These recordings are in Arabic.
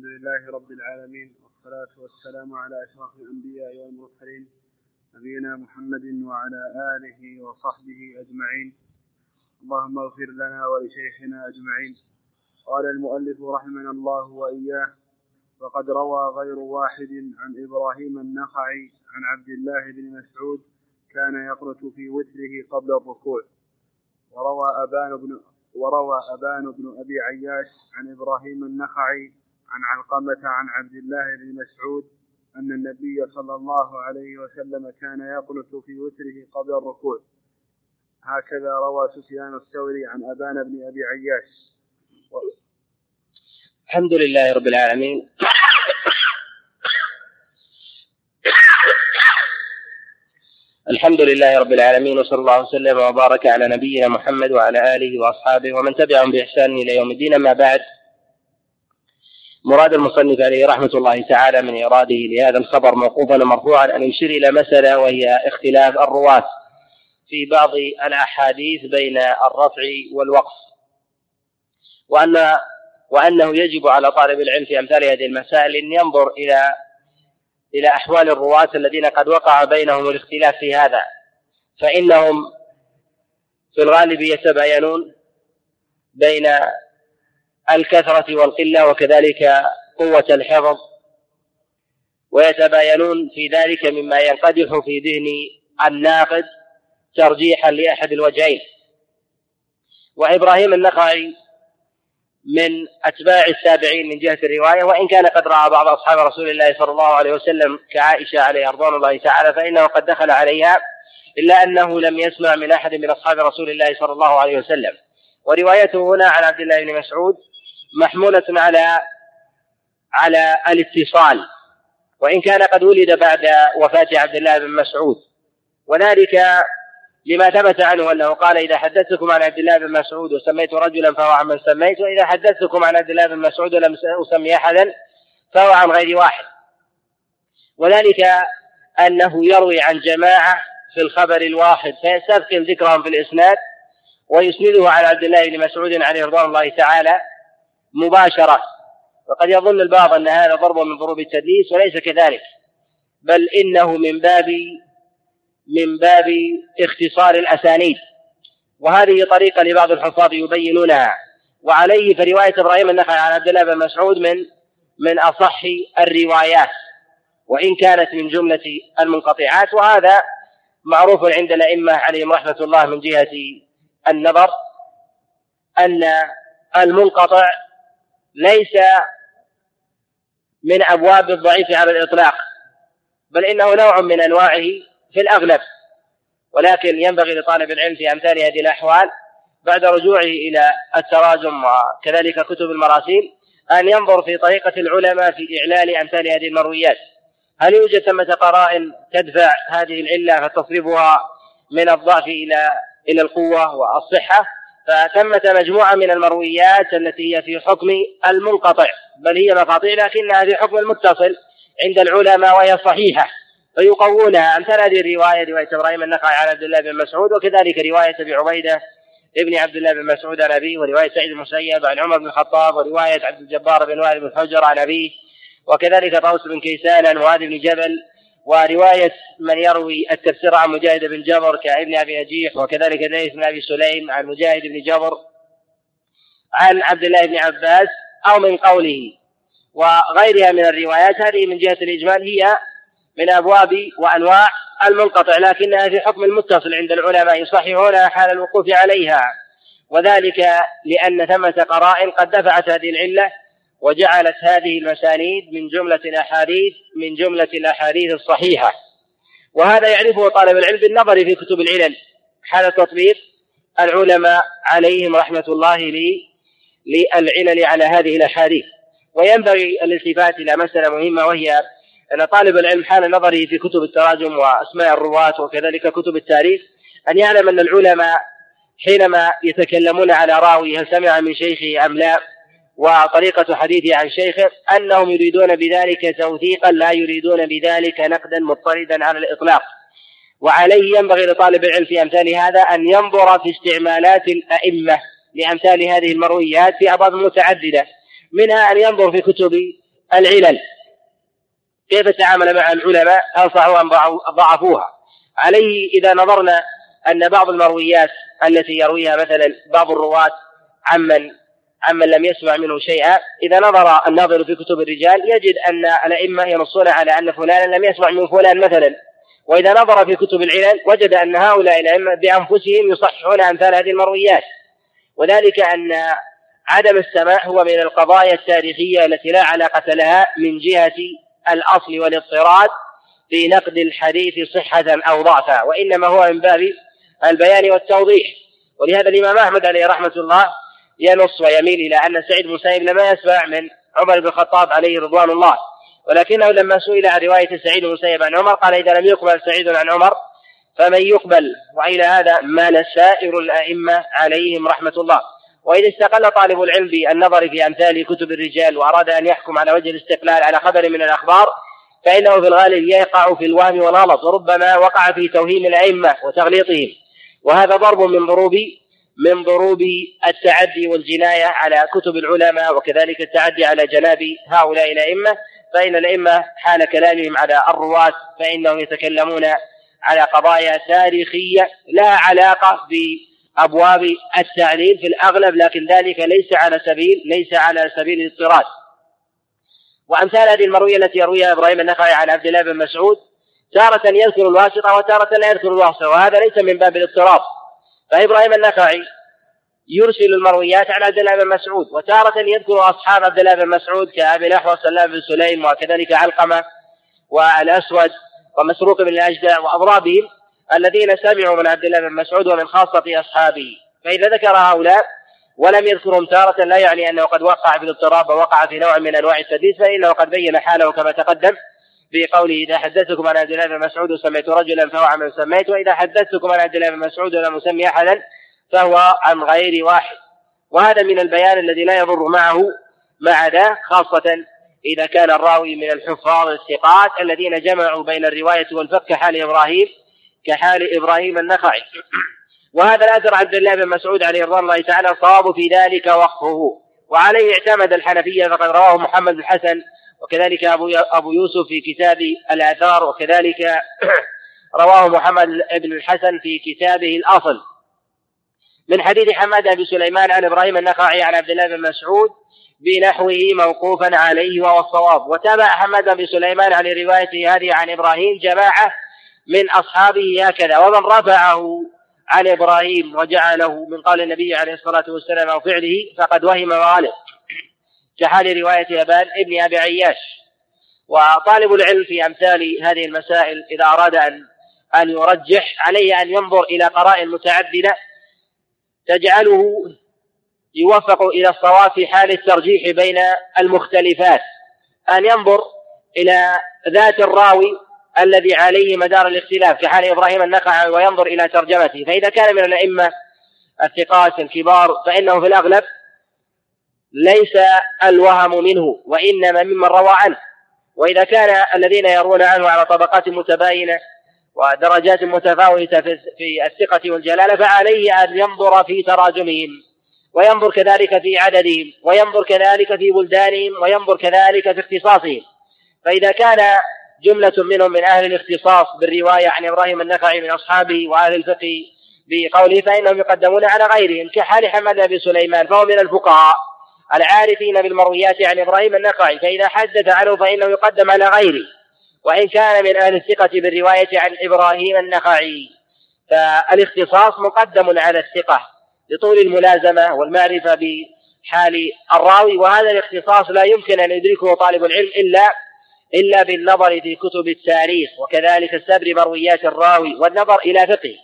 الحمد لله رب العالمين والصلاة والسلام على أشرف الأنبياء والمرسلين نبينا محمد وعلى آله وصحبه أجمعين. اللهم اغفر لنا ولشيخنا أجمعين. قال المؤلف رحمنا الله وإياه وقد روى غير واحد عن إبراهيم النخعي عن عبد الله بن مسعود كان يقرأ في وتره قبل الركوع. وروى أبان بن وروى أبان بن أبي عياش عن إبراهيم النخعي عن علقمة عن عبد الله بن مسعود أن النبي صلى الله عليه وسلم كان يقنت في وتره قبل الركوع. هكذا روى سفيان الثوري عن أبان بن أبي عياش. و... الحمد لله رب العالمين. الحمد لله رب العالمين وصلى الله وسلم وبارك على نبينا محمد وعلى آله وأصحابه ومن تبعهم بإحسان إلى يوم الدين. أما بعد مراد المصنف عليه رحمة الله تعالى من إراده لهذا الخبر موقوفا ومرفوعا أن يشير إلى مسألة وهي اختلاف الرواة في بعض الأحاديث بين الرفع والوقف. وان وأنه يجب على طالب العلم في أمثال هذه المسائل أن ينظر إلى إلى أحوال الرواة الذين قد وقع بينهم الاختلاف في هذا. فإنهم في الغالب يتباينون بين الكثرة والقلة وكذلك قوة الحفظ. ويتباينون في ذلك مما ينقدح في ذهن الناقد ترجيحا لأحد الوجهين. وإبراهيم النخعي من أتباع التابعين من جهة الرواية وإن كان قد رأى بعض أصحاب رسول الله صلى الله عليه وسلم كعائشة عليها رضوان الله تعالى فإنه قد دخل عليها إلا أنه لم يسمع من أحد من أصحاب رسول الله صلى الله عليه وسلم. وروايته هنا عن عبد الله بن مسعود محمولة على على الاتصال وإن كان قد ولد بعد وفاة عبد الله بن مسعود. وذلك لما ثبت عنه أنه قال إذا حدثتكم عن عبد الله بن مسعود وسميت رجلا فهو عن من سميت وإذا حدثتكم عن عبد الله بن مسعود ولم أسمي احدا فهو عن غير واحد. وذلك أنه يروي عن جماعة في الخبر الواحد فيستثقل ذكرهم في الإسناد ويسنده على عبد الله بن مسعود عليه رضوان الله تعالى. مباشرة. وقد يظن البعض أن هذا ضرب من ضروب التدليس وليس كذلك بل إنه من باب من باب اختصار الأسانيد. وهذه طريقة لبعض الحفاظ يبينونها. وعليه فروايه إبراهيم النخعي عن عبد الله بن مسعود من من أصح الروايات. وإن كانت من جملة المنقطعات وهذا معروف عند الأئمة عليهم رحمة الله من جهة النظر أن المنقطع ليس من أبواب الضعيف على الإطلاق بل إنه نوع من أنواعه في الأغلب. ولكن ينبغي لطالب العلم في أمثال هذه الأحوال بعد رجوعه إلى التراجم وكذلك كتب المراسيل أن ينظر في طريقة العلماء في إعلال أمثال هذه المرويات. هل يوجد ثمة قرائن تدفع هذه العلة فتصرفها من الضعف إلى إلى القوة والصحة؟ فثمة مجموعة من المرويات التي هي في حكم المنقطع بل هي مقاطع لكنها في حكم المتصل عند العلماء وهي صحيحة فيقوونها. أمثال هذه الرواية رواية إبراهيم النخعي عن عبد الله بن مسعود وكذلك رواية أبي عبيدة ابن عبد الله بن مسعود عن أبيه ورواية سعيد المسيب عن عمر بن الخطاب ورواية عبد الجبار بن وائل بن حجر عن أبيه وكذلك طوس بن كيسان عن معاذ بن جبل ورواية من يروي التفسير عن مجاهد بن جبر كابن أبي نجيح وكذلك ليث بن أبي سليم عن مجاهد بن جبر عن عبد الله بن عباس أو من قوله. وغيرها من الروايات هذه من جهة الإجمال هي من أبواب وأنواع المنقطع لكنها في حكم المتصل عند العلماء يصححونها حال الوقوف عليها. وذلك لأن ثمة قرائن قد دفعت هذه العلة وجعلت هذه المسانيد من جملة الأحاديث من جملة الأحاديث الصحيحة. وهذا يعرفه طالب العلم بالنظر في كتب العلل. حال تطبيق العلماء عليهم رحمة الله للعلل على هذه الأحاديث. وينبغي الالتفات إلى مسألة مهمة وهي أن طالب العلم حال نظره في كتب التراجم وأسماء الرواة وكذلك كتب التاريخ أن يعلم أن العلماء حينما يتكلمون على راوي هل سمع من شيخه أم لا وطريقة حديثه عن شيخه أنهم يريدون بذلك توثيقا لا يريدون بذلك نقدا مضطردا على الإطلاق. وعليه ينبغي لطالب العلم في أمثال هذا أن ينظر في استعمالات الأئمة لأمثال هذه المرويات في أبواب متعددة منها أن ينظر في كتب العلل. كيف تعامل مع العلماء؟ هل صحوا أم ضعفوها؟ عليه إذا نظرنا أن بعض المرويات التي يرويها مثلا بعض الرواة عمن عمن لم يسمع منه شيئا إذا نظر الناظر في كتب الرجال يجد أن الأئمة ينصون على أن فلانا لم يسمع من فلان مثلا. وإذا نظر في كتب العلل وجد أن هؤلاء الأئمة بأنفسهم يصححون أمثال هذه المرويات. وذلك أن عدم السماع هو من القضايا التاريخية التي لا علاقة لها من جهة الأصل والاضطراد في نقد الحديث صحة أو ضعفا وإنما هو من باب البيان والتوضيح. ولهذا الإمام أحمد عليه رحمة الله ينص ويميل إلى أن سعيد بن مسيب لم يسمع من عمر بن الخطاب عليه رضوان الله. ولكنه لما سئل عن رواية سعيد بن مسيب عن عمر قال إذا لم يقبل سعيد عن عمر فمن يقبل؟ وإلى هذا مال سائر الأئمة عليهم رحمة الله. وإذا استقل طالب العلم بالنظر في أمثال كتب الرجال وأراد أن يحكم على وجه الاستقلال على خبر من الأخبار فإنه في الغالب يقع في الوهم والغلط. وربما وقع في توهيم الأئمة وتغليطهم. وهذا ضرب من ضروب من ضروب التعدي والجناية على كتب العلماء وكذلك التعدي على جناب هؤلاء الأئمة. فإن الأئمة حال كلامهم على الرواة فإنهم يتكلمون على قضايا تاريخية لا علاقة بأبواب التعليل في الأغلب لكن ذلك ليس على سبيل ليس على سبيل الاضطراد وأمثال هذه المروية التي يرويها إبراهيم النخعي عن عبد الله بن مسعود تارة يذكر الواسطة وتارة لا يذكر الواسطة وهذا ليس من باب الاضطراب. فإبراهيم النخعي يرسل المرويات عن عبد الله بن مسعود وتارة يذكر أصحاب عبد الله بن مسعود كأبي الأحوص سلام بن سليم وكذلك علقمة والأسود ومسروق بن الأجدع وأضرابهم الذين سمعوا من عبد الله بن مسعود ومن خاصة أصحابه. فإذا ذكر هؤلاء ولم يذكرهم تارة لا يعني أنه قد وقع في الاضطراب ووقع في نوع من أنواع التدليس فإنه قد بين حاله كما تقدم في قوله إذا حدثتكم عن عبد الله بن مسعود وسميت رجلا فهو عمن سميت وإذا حدثتكم عن عبد الله بن مسعود ولم أسمي أحدا فهو عن غير واحد. وهذا من البيان الذي لا يضر معه مع ذا خاصة إذا كان الراوي من الحفاظ الثقات الذين جمعوا بين الرواية والفقه كحال إبراهيم كحال إبراهيم النخعي. وهذا الأثر عبد الله بن مسعود عليه رضوان الله تعالى صواب في ذلك وقفه. وعليه اعتمد الحنفية فقد رواه محمد بن الحسن وكذلك أبو أبو يوسف في كتاب الآثار وكذلك رواه محمد بن الحسن في كتابه الأصل. من حديث حماد بن سليمان عن إبراهيم النخعي عن عبد الله بن مسعود بنحوه موقوفا عليه وهو الصواب. وتابع حماد بن سليمان عن روايته هذه عن إبراهيم جماعة من أصحابه هكذا. ومن رفعه عن إبراهيم وجعله من قول النبي عليه الصلاة والسلام أو فعله فقد وهم وغالب. كحال رواية أبان ابن أبي عياش. وطالب العلم في أمثال هذه المسائل إذا أراد أن أن يرجح عليه أن ينظر إلى قرائن متعددة تجعله يوفق إلى الصواب في حال الترجيح بين المختلفات. أن ينظر إلى ذات الراوي الذي عليه مدار الاختلاف كحال إبراهيم النخعي وينظر إلى ترجمته. فإذا كان من الأئمة الثقات الكبار فإنه في الأغلب ليس الوهم منه وإنما ممن روى عنه. وإذا كان الذين يروون عنه على طبقات متباينة ودرجات متفاوتة في الثقة والجلالة فعليه أن ينظر في تراجمهم وينظر كذلك في عددهم وينظر كذلك في بلدانهم وينظر كذلك في اختصاصهم. فإذا كان جملة منهم من أهل الاختصاص بالرواية عن إبراهيم النخعي من أصحابه وأهل الفقه بقوله فإنهم يقدمون على غيرهم كحال حمد بن سليمان فهو من الفقهاء. العارفين بالمرويات عن إبراهيم النخعي فإذا حدث عنه فإنه يقدم على غيره. وإن كان من أهل الثقة بالرواية عن إبراهيم النخعي. فالاختصاص مقدم على الثقة لطول الملازمة والمعرفة بحال الراوي وهذا الاختصاص لا يمكن أن يدركه طالب العلم إلا إلا بالنظر في كتب التاريخ وكذلك السبر مرويات الراوي والنظر إلى فقه.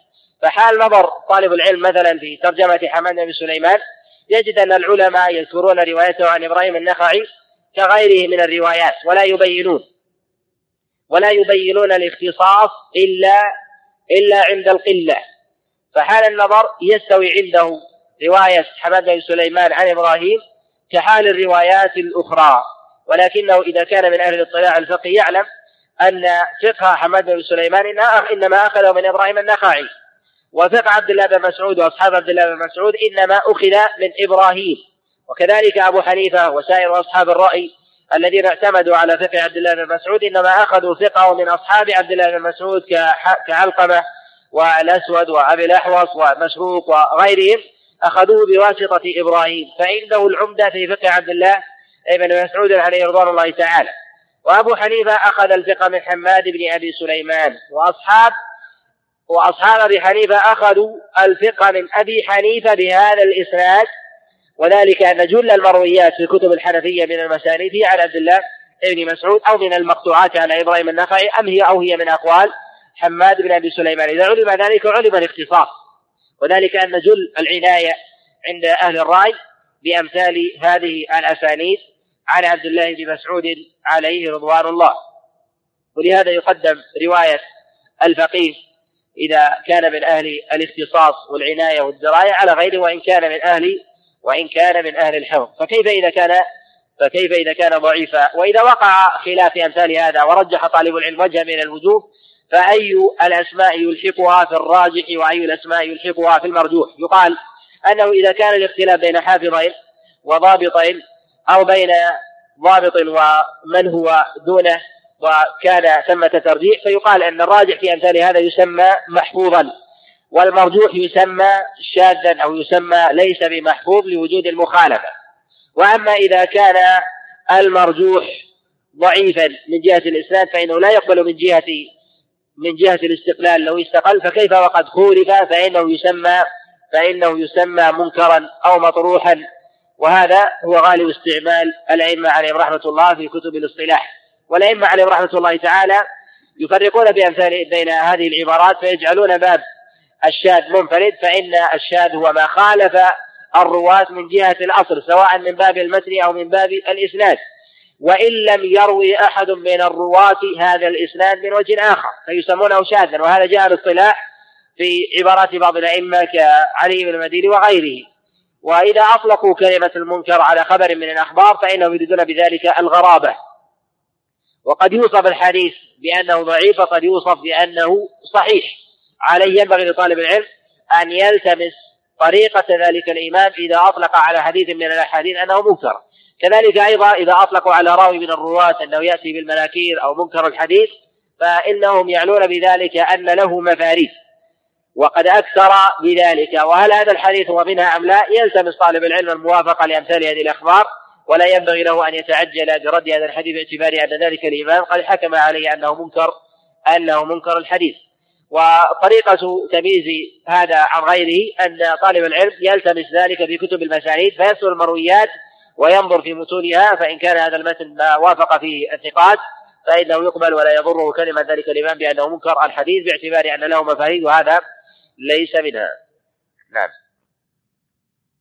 فحال نظر طالب العلم مثلا في ترجمة حماد بن سليمان يجد أن العلماء يذكرون روايته عن إبراهيم النخعي كغيره من الروايات ولا يبينون. ولا يبينون الاختصاص إلا إلا عند القلة. فحال النظر يستوي عنده رواية حماد بن سليمان عن إبراهيم كحال الروايات الأخرى. ولكنه إذا كان من أهل الاطلاع الفقهي يعلم أن فقه حماد بن سليمان إنما أخذه من إبراهيم النخعي. وفقه عبد الله بن مسعود وأصحاب عبد الله بن مسعود إنما أخذ من إبراهيم. وكذلك أبو حنيفة وسائر أصحاب الرأي الذين اعتمدوا على فقه عبد الله بن مسعود إنما أخذوا فقهه من أصحاب عبد الله بن مسعود كعلقمة والأسود وأبي الأحوص ومسروق وغيرهم أخذوه بواسطة إبراهيم. فانه العمدة في فقه عبد الله بن مسعود عليه رضوان الله تعالى. وأبو حنيفة أخذ الفقه من حماد بن أبي سليمان. وأصحاب وأصحاب أبي حنيفة أخذوا الفقه من أبي حنيفة بهذا الإسناد وذلك أن جل المرويات في كتب الحنفية من المسانيد هي عن عبد الله بن مسعود أو من المقطوعات عن إبراهيم النخعي أم هي أو هي من أقوال حماد بن أبي سليمان. إذا علم ذلك علم الاختصاص. وذلك أن جل العناية عند أهل الرأي بأمثال هذه الأسانيد عن عبد الله بن مسعود عليه رضوان الله. ولهذا يقدم رواية الفقيه إذا كان من أهل الاختصاص والعناية والدراية على غيره وإن كان من أهل وإن كان من أهل الحفظ فكيف إذا كان فكيف إذا كان ضعيفا؟ وإذا وقع خلاف في أمثال هذا ورجح طالب العلم وجه من الوجوه فأي الأسماء يلحقها في الراجح وأي الأسماء يلحقها في المرجوح؟ يقال أنه إذا كان الاختلاف بين حافظين وضابطين أو بين ضابط ومن هو دونه وكان ثمة ترجيح فيقال أن الراجح في أمثال هذا يسمى محفوظا والمرجوح يسمى شاذا أو يسمى ليس بمحفوظ لوجود المخالفة. وأما إذا كان المرجوح ضعيفا من جهة الإسناد فإنه لا يقبل من جهة من جهة الاستقلال لو استقل فكيف وقد خولف؟ فإنه يسمى فإنه يسمى منكرا أو مطروحا. وهذا هو غالب استعمال الأئمة عليهم رحمة الله في كتب الاصطلاح. والأئمة عليهم رحمة الله تعالى يفرقون بأمثال بين هذه العبارات فيجعلون باب الشاذ منفرد فإن الشاذ هو ما خالف الرواة من جهة الأصل سواء من باب المتن أو من باب الإسناد. وإن لم يروي أحد من الرواة هذا الإسناد من وجه آخر فيسمونه شاذا. وهذا جاء الاصطلاح في عبارات بعض الأئمة كعلي بن المديني وغيره. وإذا أطلقوا كلمة المنكر على خبر من الأخبار فإنهم يريدون بذلك الغرابة. وقد يوصف الحديث بأنه ضعيف وقد يوصف بأنه صحيح. عليه ينبغي لطالب العلم أن يلتمس طريقة ذلك الإمام إذا أطلق على حديث من الأحاديث أنه منكر. كذلك أيضا إذا أطلقوا على راوي من الرواة أنه يأتي بالمناكير أو منكر الحديث فإنهم يعنون بذلك أن له مفاريد. وقد أكثر بذلك. وهل هذا الحديث هو منها أم لا؟ يلتمس طالب العلم الموافقة لأمثال هذه الأخبار. ولا ينبغي له أن يتعجل برد هذا الحديث باعتبار أن ذلك الإمام قد حكم عليه أنه منكر أنه منكر الحديث. وطريقة تمييز هذا عن غيره أن طالب العلم يلتمس ذلك في كتب المسانيد فيسر المرويات وينظر في متونها فإن كان هذا المتن ما وافق فيه الثقات فإنه يقبل ولا يضره كلمة ذلك الإمام بأنه منكر الحديث باعتبار أن له مفاريد وهذا ليس منها. نعم.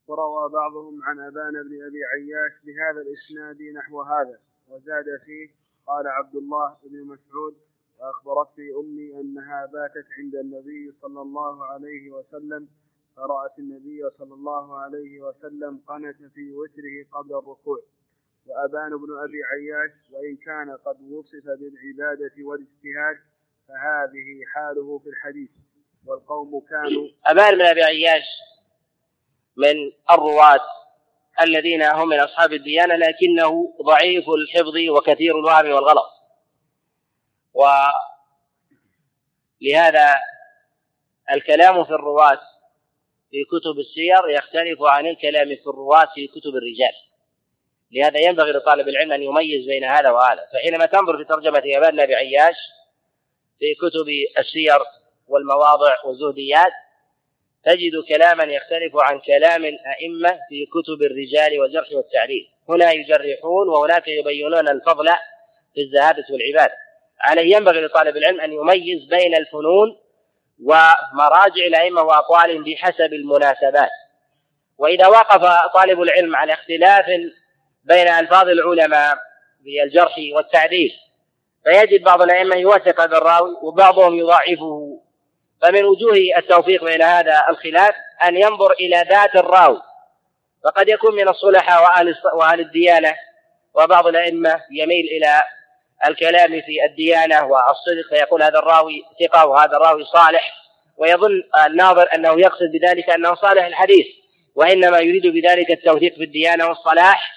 وروى بعضهم عن أبان بن أبي عياش بهذا الإسناد نحو هذا. وزاد فيه قال عبد الله بن مسعود وأخبرتني أمي أنها باتت عند النبي صلى الله عليه وسلم فرأت النبي صلى الله عليه وسلم قنت في وتره قبل الركوع. وأبان بن أبي عياش وإن كان قد وصف بالعبادة والاجتهاد فهذه حاله في الحديث والقوم كانوا أبان بن أبي عياش من الرواة الذين هم من أصحاب الديانة لكنه ضعيف الحفظ وكثير الوهم والغلط. ولهذا الكلام في الرواة في كتب السير يختلف عن الكلام في الرواة في كتب الرجال. لهذا ينبغي لطالب العلم أن يميز بين هذا وهذا. فحينما تنظر في ترجمة أبان بن عياش في كتب السير والمواضع والزهديات تجد كلاما يختلف عن كلام الأئمة في كتب الرجال والجرح والتعديل هنا يجرحون وهناك يبينون الفضل في الزهادة والعبادة عليه ينبغي لطالب العلم أن يميز بين الفنون ومراجع الأئمة وأقوالهم بحسب المناسبات. وإذا وقف طالب العلم على اختلاف بين ألفاظ العلماء في الجرح والتعديل فيجد بعض الأئمة يوثق بالراوي وبعضهم يضعفه. فمن وجوه التوفيق بين هذا الخلاف أن ينظر إلى ذات الراوي فقد يكون من الصلحاء وأهل وأهل الديانة وبعض الأئمة يميل إلى الكلام في الديانة والصدق فيقول هذا الراوي ثقة وهذا الراوي صالح ويظن الناظر أنه يقصد بذلك أنه صالح الحديث وإنما يريد بذلك التوثيق في الديانة والصلاح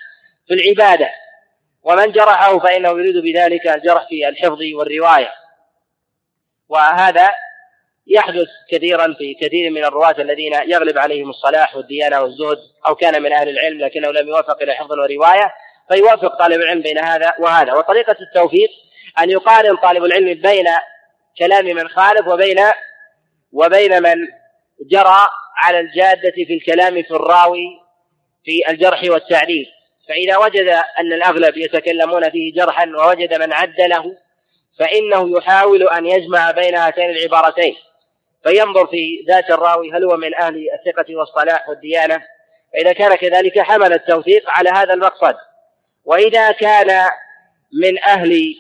في العبادة. ومن جرحه فإنه يريد بذلك الجرح في الحفظ والرواية. وهذا يحدث كثيرا في كثير من الرواة الذين يغلب عليهم الصلاح والديانة والزهد أو كان من أهل العلم لكنه لم يوفق إلى حفظ ورواية فيوفق طالب العلم بين هذا وهذا. وطريقة التوفيق أن يقارن طالب العلم بين كلام من خالف وبين وبين من جرى على الجادة في الكلام في الراوي في الجرح والتعديل. فإذا وجد أن الأغلب يتكلمون فيه جرحا ووجد من عدله فإنه يحاول أن يجمع بين هاتين العبارتين. فينظر في ذات الراوي هل هو من أهل الثقة والصلاح والديانة. فإذا كان كذلك حمل التوثيق على هذا المقصد. وإذا كان من أهل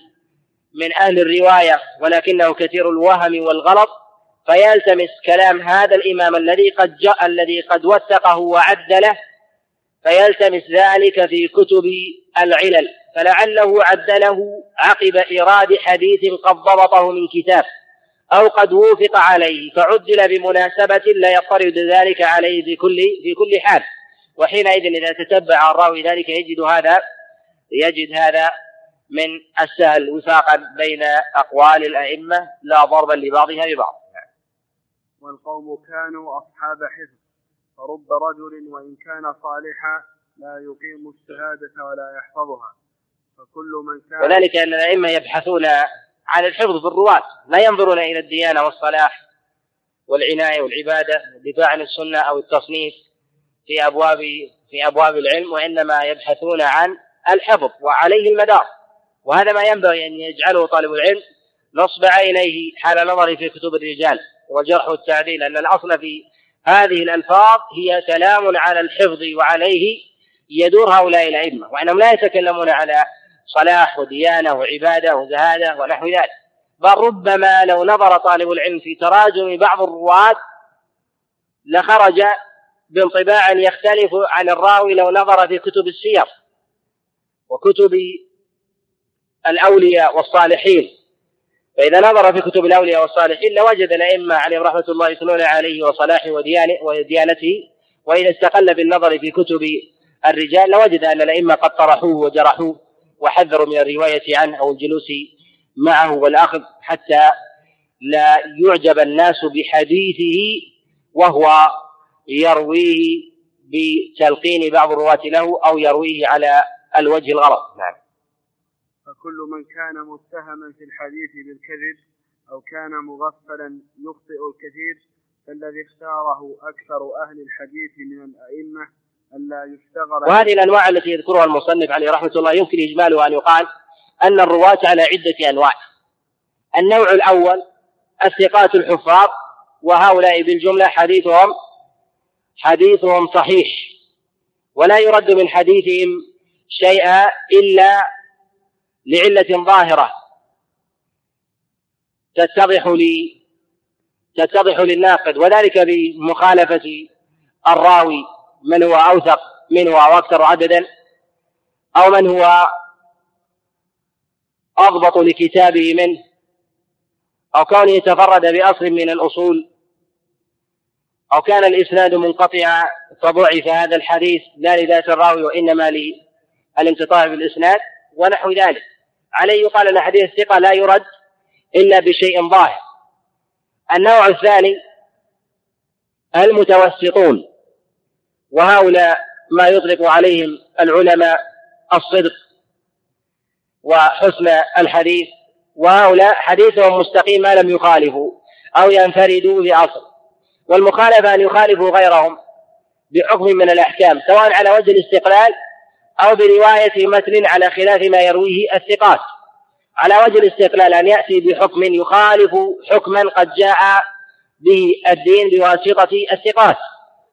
من أهل الرواية ولكنه كثير الوهم والغلط فيلتمس كلام هذا الإمام الذي قد جاء الذي قد وثقه وعدله فيلتمس ذلك في كتب العلل. فلعله عدله عقب إيراد حديث قد ضبطه من كتاب. أو قد وافق عليه فعدل بمناسبة لا يطرد ذلك عليه في كل في كل حال. وحينئذ إذا تتبع الراوي ذلك يجد هذا يجد هذا من السهل وفاقا بين أقوال الأئمة لا ضربا لبعضها ببعض والقوم كانوا أصحاب حفظ فرب رجل وإن كان صالحا لا يقيم الشهادة ولا يحفظها فكل من كان وذلك أن الأئمة يبحثون عن الحفظ في الرواة لا ينظرون إلى الديانة والصلاح والعناية والعبادة عن السنة أو التصنيف في أبواب في أبواب العلم وإنما يبحثون عن الحفظ وعليه المدار. وهذا ما ينبغي أن يجعله طالب العلم. نصب عينيه حال نظره في كتب الرجال والجرح والتعديل أن الأصل في هذه الألفاظ هي كلام على الحفظ وعليه يدور هؤلاء الأئمة. وأنهم لا يتكلمون على صلاح وديانة وعبادة وزهادة ونحو ذلك. بل ربما لو نظر طالب العلم في تراجم بعض الرواة لخرج بانطباع يختلف عن الراوي لو نظر في كتب السير وكتب الأولياء والصالحين. فإذا نظر في كتب الأولياء والصالحين لوجد الأئمة عليهم رحمة الله يثنون عليه وصلاحه وديانته. وإذا استقل بالنظر في كتب الرجال لوجد أن الأئمة قد طرحوه وجرحوه. وحذروا من الرواية عنه أو الجلوس معه والأخذ حتى لا يعجب الناس بحديثه وهو يرويه بتلقين بعض الرواة له أو يرويه على الوجه الغلط. نعم. فكل من كان متهما في الحديث بالكذب أو كان مغفلا يخطئ الكثير فالذي اختاره أكثر أهل الحديث من الأئمة وهذه الأنواع التي يذكرها المصنف عليه رحمة الله يمكن إجمالها أن يقال أن الرواة على عدة أنواع. النوع الأول الثقات الحفاظ وهؤلاء بالجملة حديثهم حديثهم صحيح. ولا يرد من حديثهم شيئا إلا لعلة ظاهرة. تتضح لي تتضح للناقد وذلك بمخالفة الراوي. من هو أوثق منه أو أكثر عددا أو من هو أضبط لكتابه منه أو كونه تفرد بأصل من الأصول أو كان الإسناد منقطعا فضعف هذا الحديث لا لذات الراوي وإنما للانقطاع بالإسناد ونحو ذلك. عليه يقال أن حديث الثقة لا يرد إلا بشيء ظاهر. النوع الثاني المتوسطون وهؤلاء ما يطلق عليهم العلماء الصدق وحسن الحديث وهؤلاء حديثهم مستقيم ما لم يخالفوا أو ينفردوا بأصل. والمخالفة أن يخالفوا غيرهم بحكم من الأحكام سواء على وجه الاستقلال أو برواية متن على خلاف ما يرويه الثقات. على وجه الاستقلال أن يأتي بحكم يخالف حكما قد جاء به الدين بواسطة الثقات.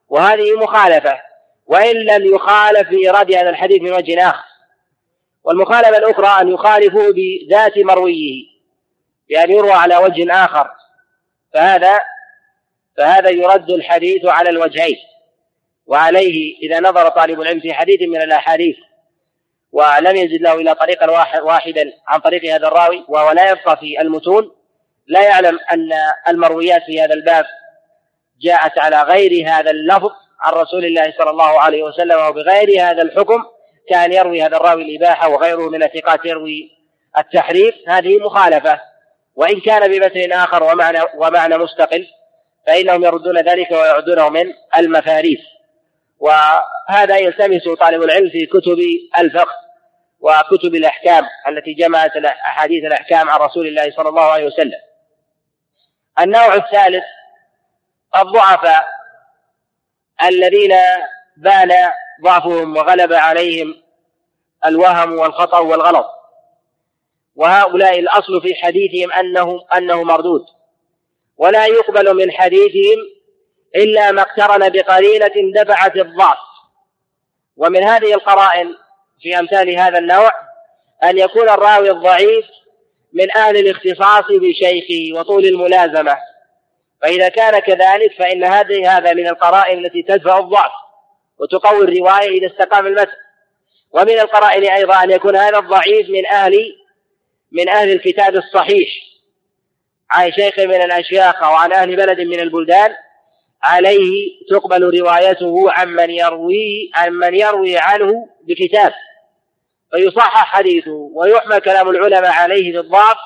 وهذه مخالفة. وإن لم يخالف في إيراد هذا الحديث من وجه آخر. والمخالفة الأخرى أن يخالفه بذات مرويه بأن يروى على وجه آخر. فهذا فهذا يرد الحديث على الوجهين. وعليه إذا نظر طالب العلم في حديث من الأحاديث. ولم يجد له إلا طريقا واحدا عن طريق هذا الراوي وهو لا يبقى في المتون. لا يعلم أن المرويات في هذا الباب جاءت على غير هذا اللفظ عن رسول الله صلى الله عليه وسلم وبغير هذا الحكم كان يروي هذا الراوي الإباحة وغيره من الثقات يروي التحريم هذه مخالفة. وإن كان بمتن آخر ومعنى ومعنى مستقل فإنهم يردون ذلك ويعدونه من المفاريس. وهذا يلتمس طالب العلم في كتب الفقه وكتب الأحكام التي جمعت أحاديث الأحكام عن رسول الله صلى الله عليه وسلم. النوع الثالث الضعفاء الذين بان ضعفهم وغلب عليهم الوهم والخطأ والغلط. وهؤلاء الأصل في حديثهم أنه أنه مردود. ولا يقبل من حديثهم إلا ما اقترن بقرينة دفعت الضعف. ومن هذه القرائن في أمثال هذا النوع أن يكون الراوي الضعيف من أهل الاختصاص بشيخه وطول الملازمة. فإذا كان كذلك فإن هذه هذا من القرائن التي تدفع الضعف وتقوي الرواية إذا استقام المتن ومن القرائن أيضا أن يكون هذا الضعيف من أهل من أهل الكتاب الصحيح. عن شيخ من الأشياخ أو عن أهل بلد من البلدان عليه تقبل روايته عمن يروي عمن يروي عنه بكتاب. فيصحح حديثه ويحمل كلام العلماء عليه بالضعف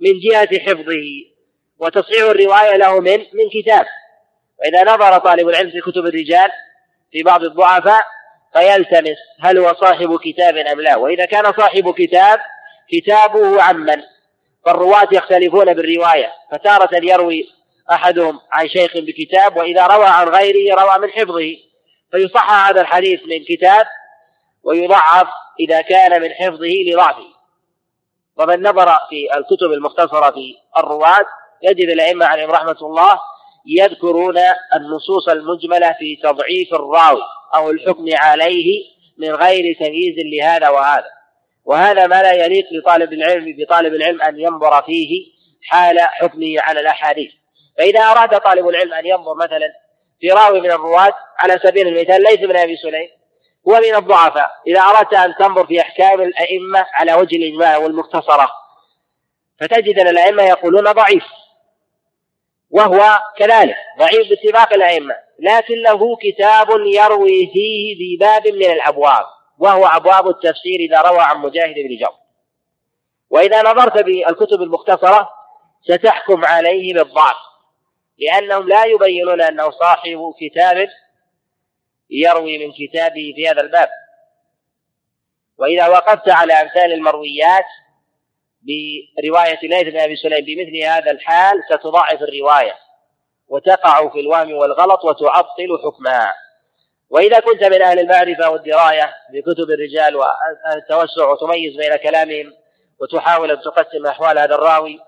من جهة حفظه. وتصحيح الرواية له من من كتاب. وإذا نظر طالب العلم في كتب الرجال في بعض الضعفاء فيلتمس هل هو صاحب كتاب أم لا. وإذا كان صاحب كتاب كتابه عمن فالرواة يختلفون بالرواية. فتارة يروي أحدهم عن شيخ بكتاب وإذا روى عن غيره روى من حفظه. فيصحح هذا الحديث من كتاب ويضعف إذا كان من حفظه لضعفه. ومن نظر في الكتب المختصرة في الرواة يجد الأئمة عليهم رحمة الله يذكرون النصوص المجملة في تضعيف الراوي أو الحكم عليه من غير تمييز لهذا وهذا. وهذا ما لا يليق لطالب العلم بطالب العلم أن ينظر فيه حال حكمه على الأحاديث. فإذا أراد طالب العلم أن ينظر مثلا في راوي من الرواة على سبيل المثال ليس من أبي سليم هو من الضعفاء. إذا أردت أن تنظر في أحكام الأئمة على وجه الإجماع والمختصرة فتجد أن الأئمة يقولون ضعيف. وهو كذلك ضعيف باتفاق الأئمة لكن له كتاب يروي فيه في باب من الأبواب وهو أبواب التفسير إذا روى عن مجاهد بن جبر. وإذا نظرت بالكتب المختصرة ستحكم عليه بالضعف لأنهم لا يبينون أنه صاحب كتاب يروي من كتابه في هذا الباب. وإذا وقفت على أمثال المرويات برواية ليث بن أبي سليم بمثل هذا الحال ستضعف الرواية وتقع في الوهم والغلط وتعطل حكمها. وإذا كنت من أهل المعرفة والدراية بكتب الرجال والتوسع وتميز بين كلامهم وتحاول أن تقسم أحوال هذا الراوي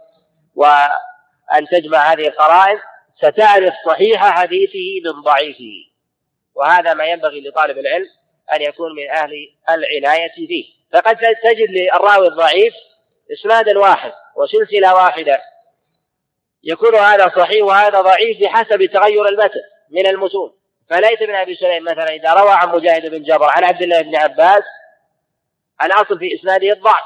وأن تجمع هذه القرائن ستعرف صحيح حديثه من ضعيفه. وهذا ما ينبغي لطالب العلم أن يكون من أهل العناية فيه. فقد تجد للراوي الضعيف إسنادا واحد وسلسلة واحدة. يكون هذا صحيح وهذا ضعيف بحسب تغير المتن من المتون. فليس من أبي سليم مثلا إذا روى عن مجاهد بن جبر عن عبد الله بن عباس الأصل في إسناده الضعف.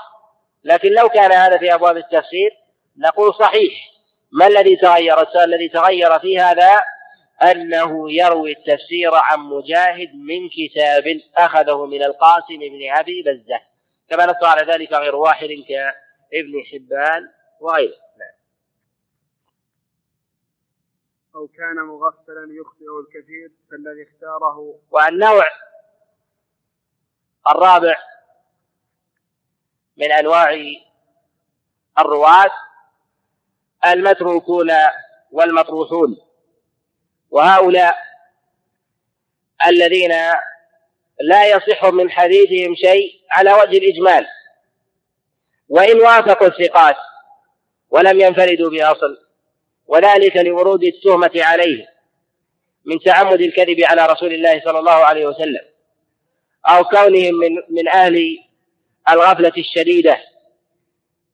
لكن لو كان هذا في أبواب التفسير نقول صحيح. ما الذي تغير؟ السؤال الذي تغير في هذا أنه يروي التفسير عن مجاهد من كتاب أخذه من القاسم بن أبي بزة. كما نص على ذلك غير واحد كابن حبان وغيره. نعم. أو كان مغفلا يخطئ الكثير فالذي اختاره. والنوع الرابع من أنواع الرواة المتروكون والمطروحون. وهؤلاء الذين لا يصح من حديثهم شيء على وجه الإجمال. وإن وافقوا الثقات ولم ينفردوا بأصل وذلك لورود التهمة عليه من تعمد الكذب على رسول الله صلى الله عليه وسلم أو كونهم من من أهل الغفلة الشديدة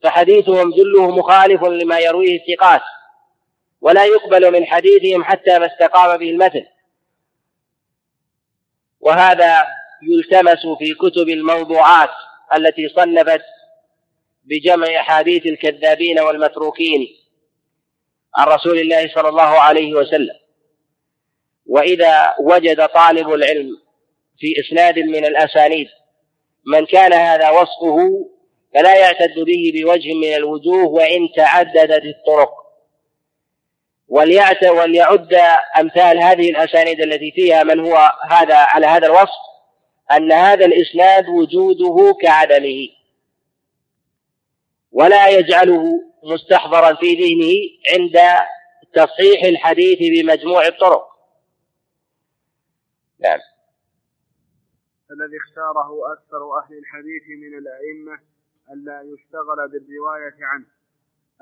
فحديثهم جله مخالف لما يرويه الثقات ولا يقبل من حديثهم حتى ما استقام به المثل وهذا يلتمس في كتب الموضوعات التي صنفت بجمع أحاديث الكذابين والمتروكين عن رسول الله صلى الله عليه وسلم. وإذا وجد طالب العلم في إسناد من الأسانيد من كان هذا وصفه فلا يعتد به بوجه من الوجوه وإن تعددت الطرق وليعت وليعد أمثال هذه الأسانيد التي فيها من هو هذا على هذا الوصف أن هذا الإسناد وجوده كعدمه. ولا يجعله مستحضرا في ذهنه عند تصحيح الحديث بمجموع الطرق. نعم. الذي اختاره أكثر أهل الحديث من الأئمة ألا يشتغل بالرواية عنه.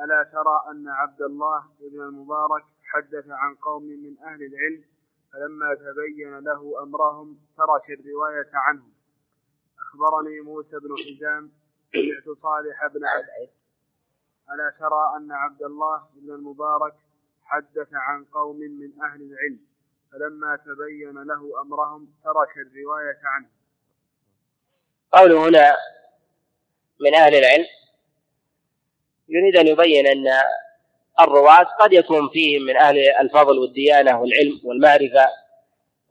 ألا ترى أن عبد الله بن المبارك حدث عن قوم من أهل العلم فلما تبين له أمرهم ترك الرواية عنهم. أخبرني موسى بن حزام سمعت صالح بن عبد ألا ترى أن عبد الله بن المبارك حدث عن قوم من أهل العلم فلما تبين له أمرهم ترك الرواية عنه. قوله هنا من أهل العلم يريد أن يبين أن الرواة قد يكون فيهم من أهل الفضل والديانة والعلم والمعرفة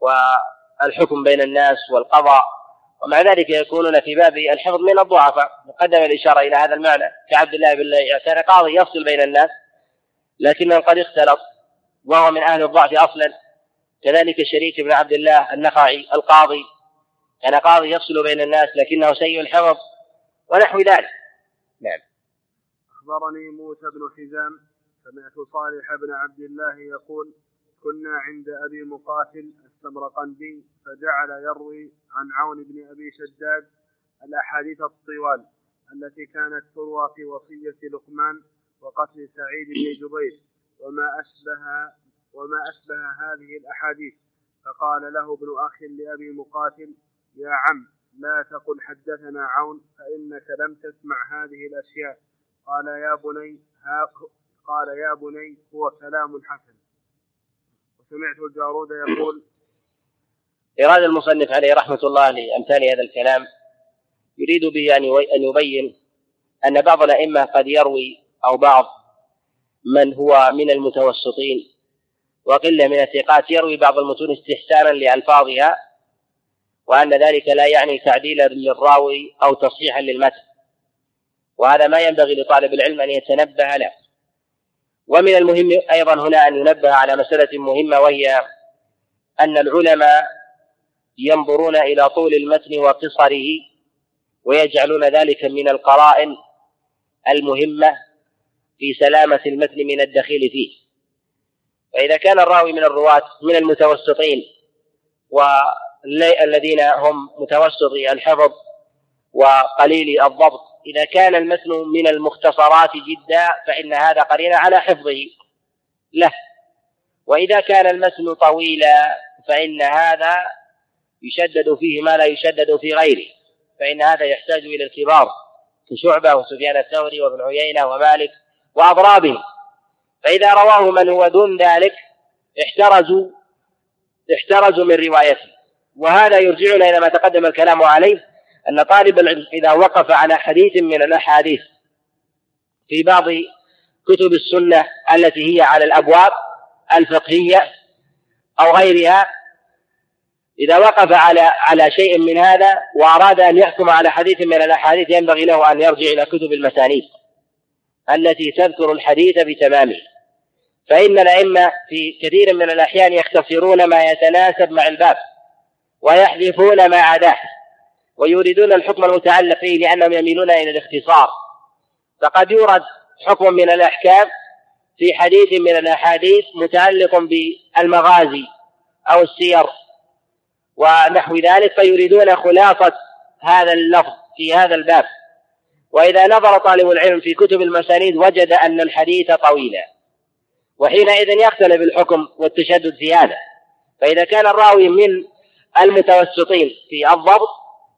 والحكم بين الناس والقضاء. ومع ذلك يكونون في باب الحفظ من الضعفاء. قدم الإشارة إلى هذا المعنى كعبد الله بن كان قاضي يفصل بين الناس لكنه قد اختلط وهو من أهل الضعف أصلا. كذلك شريك بن عبد الله النخعي القاضي كان قاضي يفصل بين الناس لكنه سيء الحفظ ونحو ذلك. نعم. أخبرني موسى بن حزام سمعت صالح بن عبد الله يقول كنا عند أبي مقاتل السمرقندي فجعل يروي عن عون بن أبي شداد الأحاديث الطوال التي كانت تروى في وصية لقمان وقتل سعيد بن جبير وما أشبه وما أشبه هذه الأحاديث. فقال له ابن أخ لأبي مقاتل يا عم لا تقل حدثنا عون فإنك لم تسمع هذه الأشياء. قال يا بني قال يا بني هو كلام حسن. وسمعت الجارود يقول إراد المصنف عليه رحمة الله لأمثال هذا الكلام يريد به أن يبين أن بعض الأئمة قد يروي أو بعض من هو من المتوسطين وقلة من الثقات يروي بعض المتون استحسانا لألفاظها وأن ذلك لا يعني تعديلا للراوي أو تصحيحا للمتن. وهذا ما ينبغي لطالب العلم أن يتنبه له. ومن المهم أيضا هنا أن ينبه على مسألة مهمة وهي أن العلماء ينظرون إلى طول المتن وقصره ويجعلون ذلك من القرائن المهمة في سلامة المتن من الدخيل فيه. فإذا كان الراوي من الرواة من المتوسطين والذين هم متوسطي الحفظ وقليل الضبط إذا كان المتن من المختصرات جدا فإن هذا قرينة على حفظه. له وإذا كان المتن طويلا فإن هذا يشدد فيه ما لا يشدد في غيره فإن هذا يحتاج إلى الكبار كشعبة وسفيان الثوري وابن عيينة ومالك وأضرابهم. فإذا رواه من هو دون ذلك احترزوا احترزوا من روايته. وهذا يرجعنا إلى ما تقدم الكلام عليه أن طالب العلم إذا وقف على حديث من الأحاديث في بعض كتب السنة التي هي على الأبواب الفقهية أو غيرها إذا وقف على على شيء من هذا وأراد أن يحكم على حديث من الأحاديث ينبغي له أن يرجع إلى كتب المسانيد التي تذكر الحديث بتمامه. فإن الأئمة في كثير من الأحيان يختصرون ما يتناسب مع الباب ويحذفون ما عداه. ويريدون الحكم المتعلق فيه لأنهم يميلون إلى الاختصار. فقد يورد حكم من الأحكام في حديث من الأحاديث متعلق بالمغازي أو السير ونحو ذلك فيريدون خلاصة هذا اللفظ في هذا الباب. وإذا نظر طالب العلم في كتب المسانيد وجد أن الحديث طويلا وحينئذ يختلف الحكم والتشدد في هذا. فإذا كان الراوي من المتوسطين في الضبط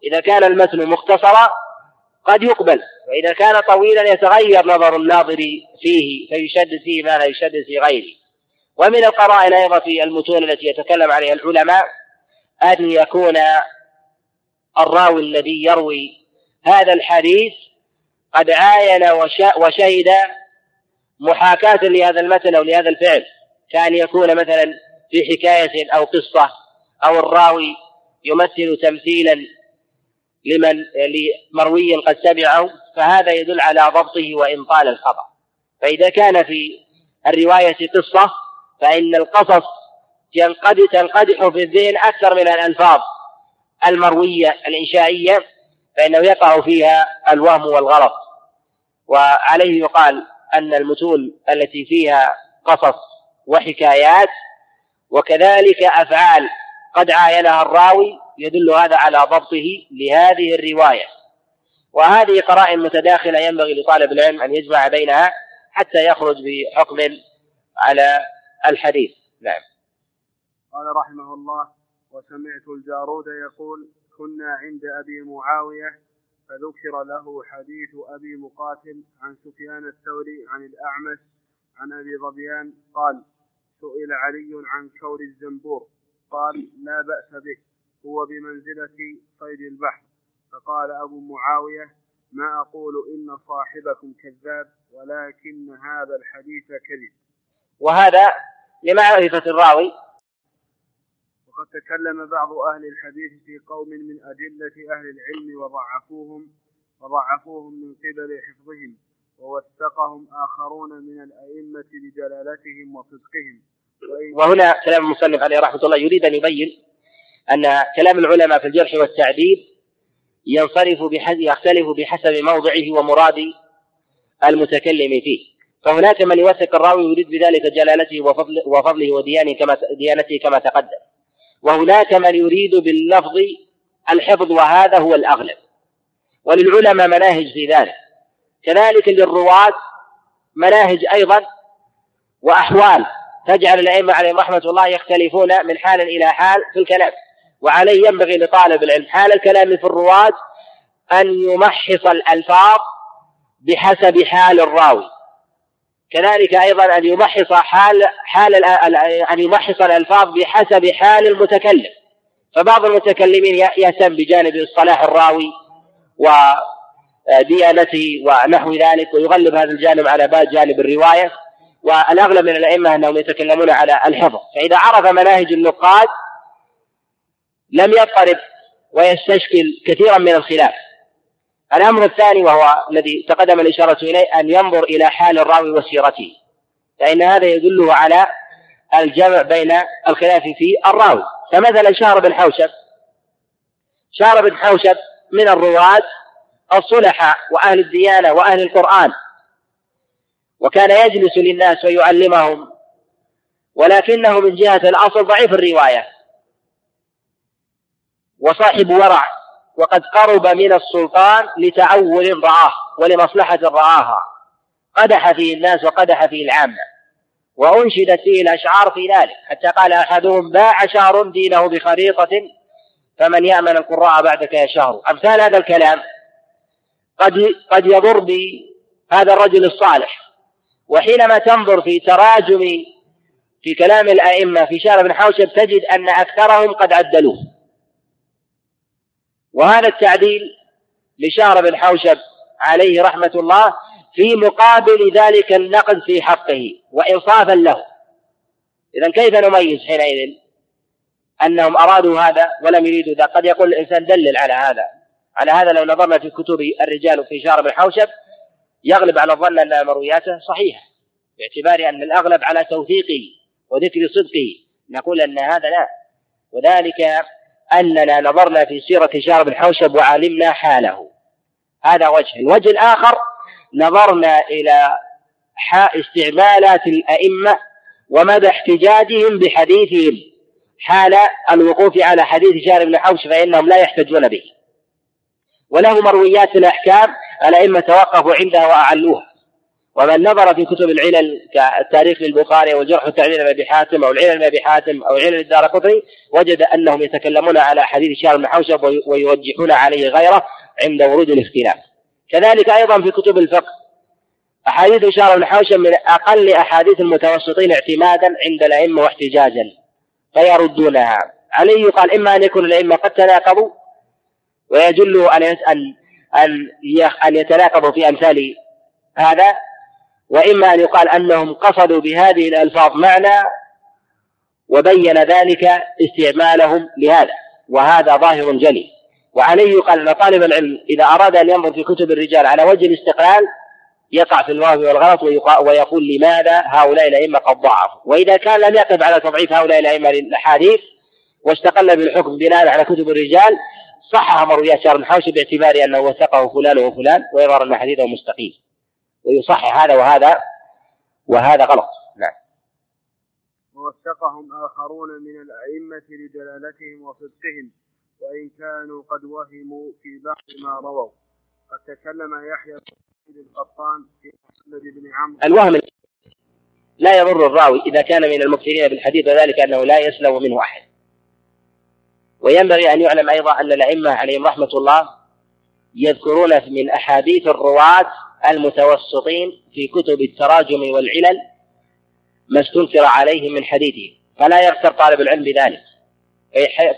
إذا كان المتن مختصرا قد يقبل وإذا كان طويلا يتغير نظر الناظر فيه فيشدد فيه ما لا يشدد في غيره. ومن القرائن أيضا في المتون التي يتكلم عليها العلماء أن يكون الراوي الذي يروي هذا الحديث قد عاين وشهد محاكاة لهذا المتن أو لهذا الفعل. كأن يكون مثلا في حكاية أو قصة أو الراوي يمثل تمثيلا لمن لمروي قد سمعه فهذا يدل على ضبطه وإن طال الخبر فإذا كان في الرواية قصة فإن القصص تنقدح في الذهن أكثر من الألفاظ. المروية الإنشائية فإنه يقع فيها الوهم والغلط. وعليه يقال أن المتون التي فيها قصص وحكايات وكذلك أفعال قد عاينها الراوي يدل هذا على ضبطه لهذه الرواية. وهذه قرائن متداخلة ينبغي لطالب العلم أن يجمع بينها حتى يخرج بحكم على الحديث. نعم. قال رحمه الله وسمعت الجارود يقول كنا عند أبي معاوية فذكر له حديث أبي مقاتل عن سفيان الثوري عن الأعمش عن أبي ظبيان قال سئل علي عن كور الزنبور قال لا بأس به. هو بمنزلة صيد البحر. فقال أبو معاوية ما أقول إن صاحبكم كذاب ولكن هذا الحديث كذب. وهذا لمعرفة الراوي. وقد تكلم بعض أهل الحديث في قوم من أدلة أهل العلم وضعفوهم وضعفوهم من قبل حفظهم ووثقهم آخرون من الأئمة لجلالتهم وصدقهم. وهنا كلام المصنف عليه رحمة الله يريد أن يبين أن كلام العلماء في الجرح والتعديل ينصرف بحسب يختلف بحسب موضعه ومراد المتكلم فيه. فهناك من يوثق الراوي يريد بذلك جلالته وفضله, وديانته كما ديانته كما تقدم. وهناك من يريد باللفظ الحفظ وهذا هو الأغلب. وللعلماء مناهج في ذلك. كذلك للرواة مناهج أيضا وأحوال. تجعل الأئمة عليهم رحمة الله يختلفون من حال إلى حال في الكلام. وعليه ينبغي لطالب العلم حال الكلام في الرواة أن يمحص الألفاظ بحسب حال الراوي. كذلك أيضا أن يمحص حال حال أن يمحص الألفاظ بحسب حال المتكلم. فبعض المتكلمين يهتم بجانب صلاح الراوي وديانته ونحو ذلك ويغلب هذا الجانب على جانب الرواية. والأغلب من الأئمة أنهم يتكلمون على الحفظ. فإذا عرف مناهج النقاد لم يضطرب ويستشكل كثيرا من الخلاف. الأمر الثاني وهو الذي تقدم الإشارة إليه أن ينظر إلى حال الراوي وسيرته. فإن هذا يدله على الجمع بين الخلاف في الراوي. فمثلا شهر بن حوشب شهر بن حوشب من الرواة الصلحاء وأهل الديانة وأهل القرآن. وكان يجلس للناس ويعلمهم ولكنه من جهة الأصل ضعيف الرواية. وصاحب ورع وقد قرب من السلطان لتعول رآه ولمصلحة رآها. قدح فيه الناس وقدح فيه العامة وأنشدت فيه الأشعار في ذلك حتى قال أحدهم باع شهر دينه بخريطة فمن يأمن القراء بعدك يا شهر. أمثال هذا الكلام قد قد يضر بهذا الرجل الصالح. وحينما تنظر في تراجم في كلام الأئمة في شارع بن حوشب تجد أن أكثرهم قد عدلوه. وهذا التعديل لشهر بن حوشب عليه رحمة الله في مقابل ذلك النقد في حقه وإنصافا له. إذا كيف نميز حينئذ أنهم أرادوا هذا ولم يريدوا ذا؟ قد يقول الإنسان دلل على هذا. على هذا لو نظرنا في كتب الرجال في شهر بن حوشب يغلب على الظن أن مروياته صحيحة باعتبار أن الأغلب على توثيقه وذكر صدقه. نقول أن هذا لا. وذلك أننا نظرنا في سيرة شهر بن حوشب وعلمنا حاله. هذا وجه. الوجه الآخر نظرنا إلى استعمالات الأئمة ومدى احتجاجهم بحديثهم حال الوقوف على حديث شهر بن حوشب فإنهم لا يحتجون به. وله مرويات الأحكام الأئمة توقفوا عندها وأعلوها ومن نظر في كتب العلل كالتاريخ للبخاري والجرح والتعديل لابي حاتم أو العلل لأبي حاتم أو علل الدار قطري وجد أنهم يتكلمون على حديث شهر بن حوشب ويوجحون عليه غيره عند ورود الاختلاف. كذلك أيضا في كتب الفقه أحاديث شهر بن حوشب من أقل أحاديث المتوسطين اعتمادا عند الأئمة واحتجاجا فيردونها. عليه يقال إما أن يكون الأئمة قد تناقضوا ويجل ان ان أن يتناقضوا في أمثال هذا وإما أن يقال أنهم قصدوا بهذه الألفاظ معنى وبين ذلك استعمالهم لهذا وهذا ظاهر جلي. وعليه يقال أن طالب العلم إذا أراد أن ينظر في كتب الرجال على وجه الاستقلال يقع في الوهم والغلط ويقول لماذا هؤلاء الأئمة قد ضعفوا؟ وإذا كان لم يقف على تضعيف هؤلاء الأئمة للأحاديث واستقل بالحكم بناء على كتب الرجال صحح مرويات شهر الحوشي باعتبار أنه وثقه فلان وفلان ويظهر أن حديثه مستقيم. ويصحح هذا وهذا وهذا غلط. نعم. ووثقهم آخرون من الأئمة لجلالتهم وصدقهم وإن كانوا قد وهموا في بعض ما رووا. قد تكلم يحيى بن القطان في محمد بن عمرو. الوهم لا يضر الراوي إذا كان من المكثرين بالحديث وذلك أنه لا يسلم منه أحد. وينبغي أن يعلم أيضا أن الأئمة عليهم رحمة الله يذكرون من أحاديث الرواة المتوسطين في كتب التراجم والعلل ما استنكر عليهم من حديثه فلا يغتر طالب العلم بذلك.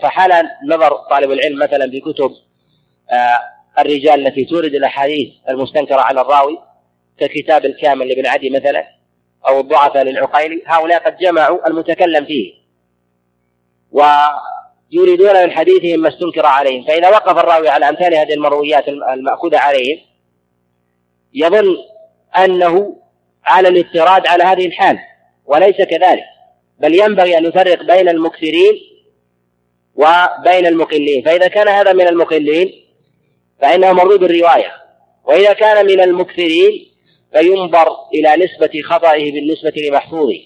فحال نظر طالب العلم مثلا في كتب آه، الرجال التي تورد الأحاديث المستنكرة على الراوي ككتاب الكامل لابن عدي مثلا أو الضعفاء للعقيلي هؤلاء قد جمعوا المتكلم فيه. ويريدون من حديثهم ما استنكر عليهم. فإذا وقف الراوي على أمثال هذه المرويات المأخوذة عليهم يظن أنه على الافتراض على هذه الحال وليس كذلك بل ينبغي أن يفرق بين المكثرين وبين المقلين فإذا كان هذا من المقلين فإنه مردود الرواية وإذا كان من المكثرين فينظر إلى نسبة خطئه بالنسبة لمحفوظه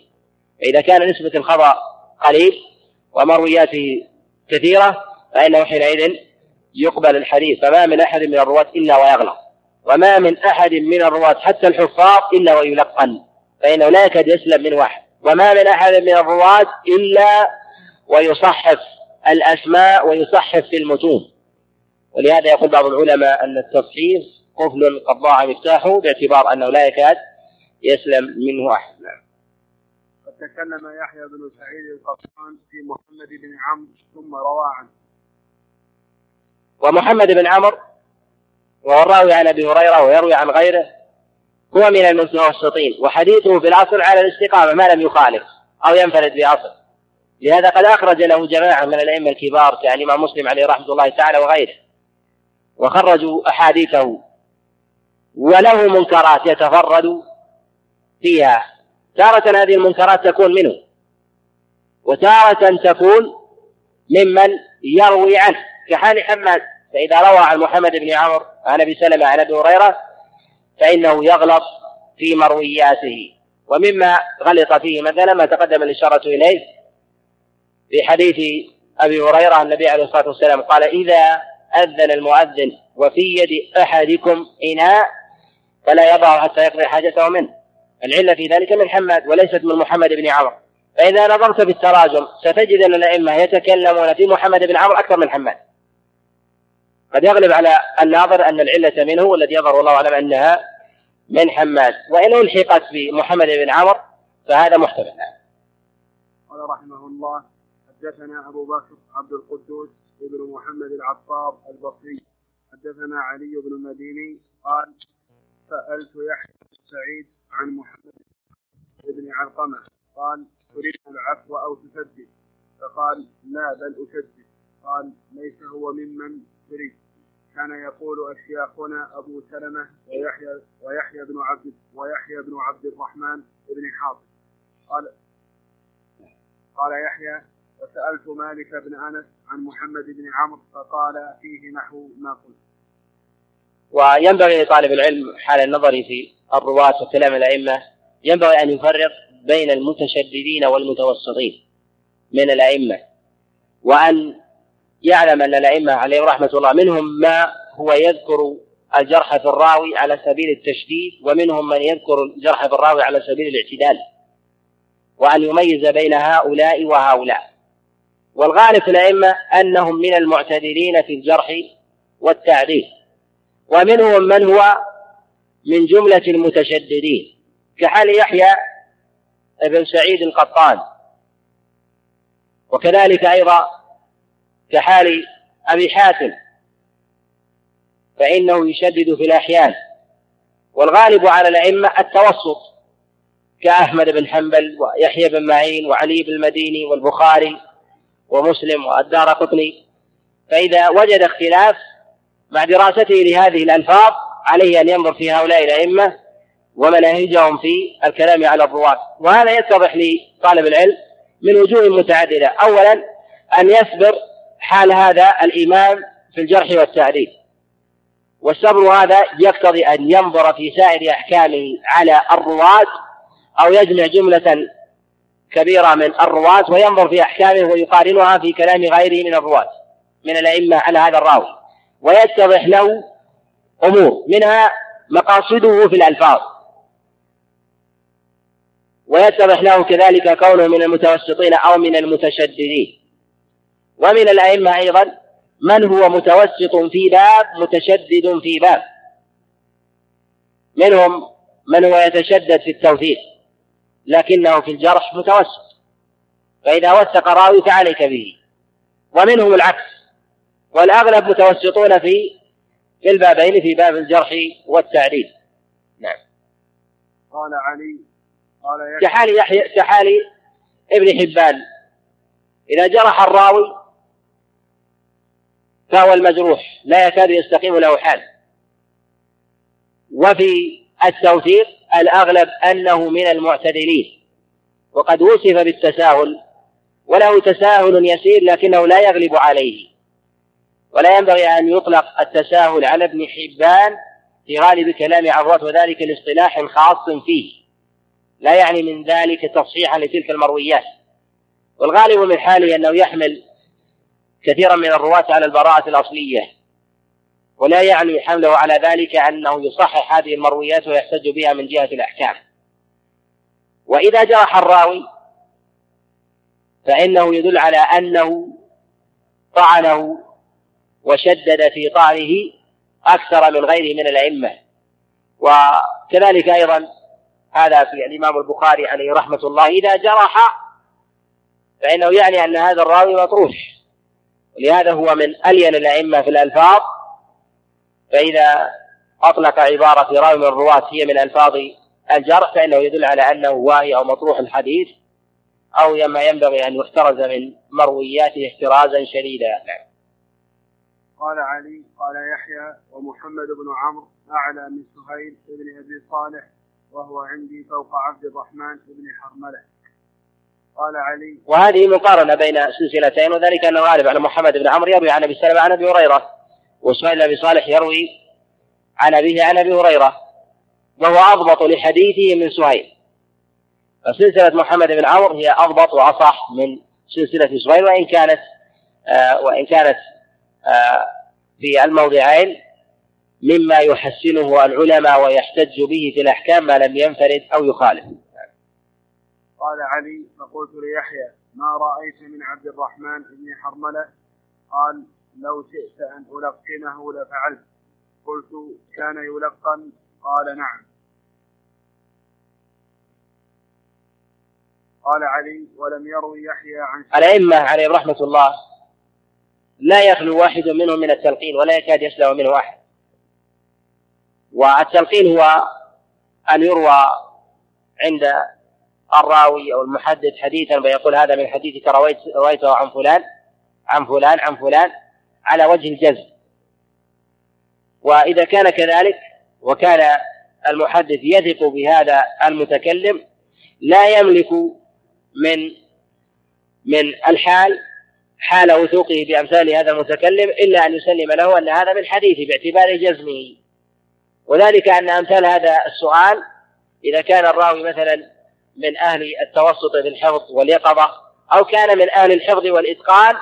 فإذا كان نسبة الخطأ قليل ومروياته كثيرة فإنه حينئذ يقبل الحديث فما من أحد من الرواة إلا ويغلط. وما من أحد من الرواة حتى الحفاظ إلا ويلقن فإنه لا يكاد يسلم من واحد. وما من أحد من الرواة إلا ويصحف الأسماء ويصحف في المتون. ولهذا يقول بعض العلماء أن التصحيف قفل قد ضاع مفتاحه باعتبار أنه لا يكاد يسلم منه أحد. نعم. قد تكلم يحيى بن سعيد القطان في محمد بن عمرو ثم روى عنه. ومحمد بن عمرو وهو الراوي عن أبي هريرة ويروي عن غيره هو من المتوسطين وحديثه في الأصل على الاستقامة ما لم يخالف أو ينفرد باصل لهذا قد أخرج له جماعة من الأئمة الكبار كالإمام مسلم عليه رحمة الله تعالى وغيره وخرجوا أحاديثه وله منكرات يتفرد فيها. تارة هذه المنكرات تكون منه وتارة تكون ممن يروي عنه كحال حماد. فإذا روى عن محمد بن عمرو عن أبي سلمة عن أبي هريرة فإنه يغلط في مروياته. ومما غلط فيه مثلا ما تقدم الإشارة إليه في حديث أبي هريرة النبي عليه الصلاة والسلام قال إذا أذن المؤذن وفي يد أحدكم إناء فلا يضع حتى يقضي حاجته منه. العلة في ذلك من حماد وليست من محمد بن عمرو. فإذا نظرت في التراجم ستجد أن الأئمة يتكلمون في محمد بن عمرو أكثر من حماد. قد يغلب على الناظر أن العلة منه والذي يظهر والله أعلم أنها من حماد. وإن ألحقت بمحمد بن عمرو فهذا محتمل. قال رحمه الله حدثنا أبو بكر عبد القدوس بن محمد العطار البصري. حدثنا علي بن المديني قال سألت يحيى سعيد عن محمد بن علقمة. قال تريد العفو أو تسدد؟ فقال لا بل أسدد. قال ليس هو ممن تريد. كان يقول أشياخنا أبو سلمة ويحيى ويحيى بن عبد ويحيى بن عبد الرحمن بن حاطب. قال قال يحيى وسألت مالك بن أنس عن محمد بن عمرو فقال فيه نحو ما قلت. وينبغي لطالب العلم حال النظر في الرواة وكلام الأئمة ينبغي أن يفرق بين المتشددين والمتوسطين من الأئمة وأن يعلم أن الأئمة عليهم رحمة الله منهم ما هو يذكر الجرح في الراوي على سبيل التشديد ومنهم من يذكر الجرح في الراوي على سبيل الاعتدال وأن يميز بين هؤلاء وهؤلاء. والغالب في الأئمة أنهم من المعتدلين في الجرح والتعديل ومنهم من هو من جملة المتشددين كحال يحيى بن سعيد القطان. وكذلك أيضا كحال أبي حاتم فإنه يشدد في الأحيان. والغالب على الأئمة التوسط كأحمد بن حنبل ويحيى بن معين وعلي بن المديني والبخاري ومسلم والدار قطني. فإذا وجد اختلاف مع دراسته لهذه الألفاظ عليه أن ينظر في هؤلاء الأئمة ومناهجهم في الكلام على الرواة. وهذا يتضح لطالب العلم من وجوه متعددة. أولا أن يصبر حال هذا الإمام في الجرح والتعديل. والصبر هذا يقتضي أن ينظر في سائر أحكامه على الرواة أو يجمع جملة كبيرة من الرواة وينظر في أحكامه ويقارنها في كلام غيره من الرواة من الأئمة على هذا الراوي. ويتضح له أمور منها مقاصده في الألفاظ. ويتضح له كذلك كونه من المتوسطين أو من المتشددين. ومن الأئمة أيضا من هو متوسط في باب متشدد في باب. منهم من هو يتشدد في التوثيق لكنه في الجرح متوسط. فإذا وثق راوي فعليك به. ومنهم العكس. والأغلب متوسطون في في البابين في باب الجرح والتعديل. نعم. قال علي قال كحال يحيى كحال ابن حبان. إذا جرح الراوي فهو المجروح لا يكاد يستقيم له حال. وفي التوثيق الأغلب أنه من المعتدلين. وقد وصف بالتساهل وله تساهل يسير لكنه لا يغلب عليه. ولا ينبغي أن يطلق التساهل على ابن حبان في غالب كلام عروة وذلك لاصطلاح خاص فيه. لا يعني من ذلك تصحيحا لتلك المرويات. والغالب من حاله أنه يحمل كثيرا من الرواة على البراءة الأصلية. ولا يعني حمله على ذلك أنه يصحح هذه المرويات ويحتج بها من جهة الأحكام. وإذا جرح الراوي فإنه يدل على أنه طعنه وشدد في طعنه أكثر من غيره من الأئمة. وكذلك أيضا هذا في الإمام البخاري عليه رحمة الله إذا جرح فإنه يعني أن هذا الراوي مطروش ولهذا هو من ألين الأئمة في الألفاظ فإذا أطلق عبارة راوي من الرواة هي من ألفاظ الجرح فإنه يدل على أنه واهي أو مطروح الحديث أو ما ينبغي أن يحترز من مروياته احترازا شديدا نعم. قال علي قال يحيى ومحمد بن عمرو أعلى من سهيل بن أبي صالح وهو عندي فوق عبد الرحمن بن حرملة قال علي. وهذه مقارنة بين سلسلتين وذلك أنه غالب على محمد بن عمرو يروي عن أبي سلمة عن أبي هريرة وسهيل بن أبي صالح يروي عن أبيه عن أبي هريرة وهو أضبط لحديثه من سهيل. فسلسلة محمد بن عمرو هي أضبط وأصح من سلسلة سهيل وإن كانت آه وإن كانت آه في الموضعين مما يحسنه العلماء ويحتج به في الأحكام ما لم ينفرد أو يخالف. قال علي فقلت ليحيى ما رأيت من عبد الرحمن بن حرملة؟ قال لو شئت أن ألقنه لفعلت. قلت كان يلقن؟ قال نعم. قال علي ولم يروي يحيى عن الأئمة عليهم رحمة الله لا يخلو واحد منهم من التلقين ولا يكاد يسلم منه أحد. والتلقين هو أن يروى عند الراوي أو المحدث حديثا فيقول هذا من حديثك رويت رويته عن فلان عن فلان عن فلان على وجه الجزم. وإذا كان كذلك وكان المحدث يثق بهذا المتكلم لا يملك من من الحال حال وثوقه بأمثال هذا المتكلم إلا أن يسلم له أن هذا من حديثه باعتبار جزمه. وذلك أن أمثال هذا السؤال إذا كان الراوي مثلا من أهل التوسط في الحفظ واليقظة أو كان من أهل الحفظ والإتقان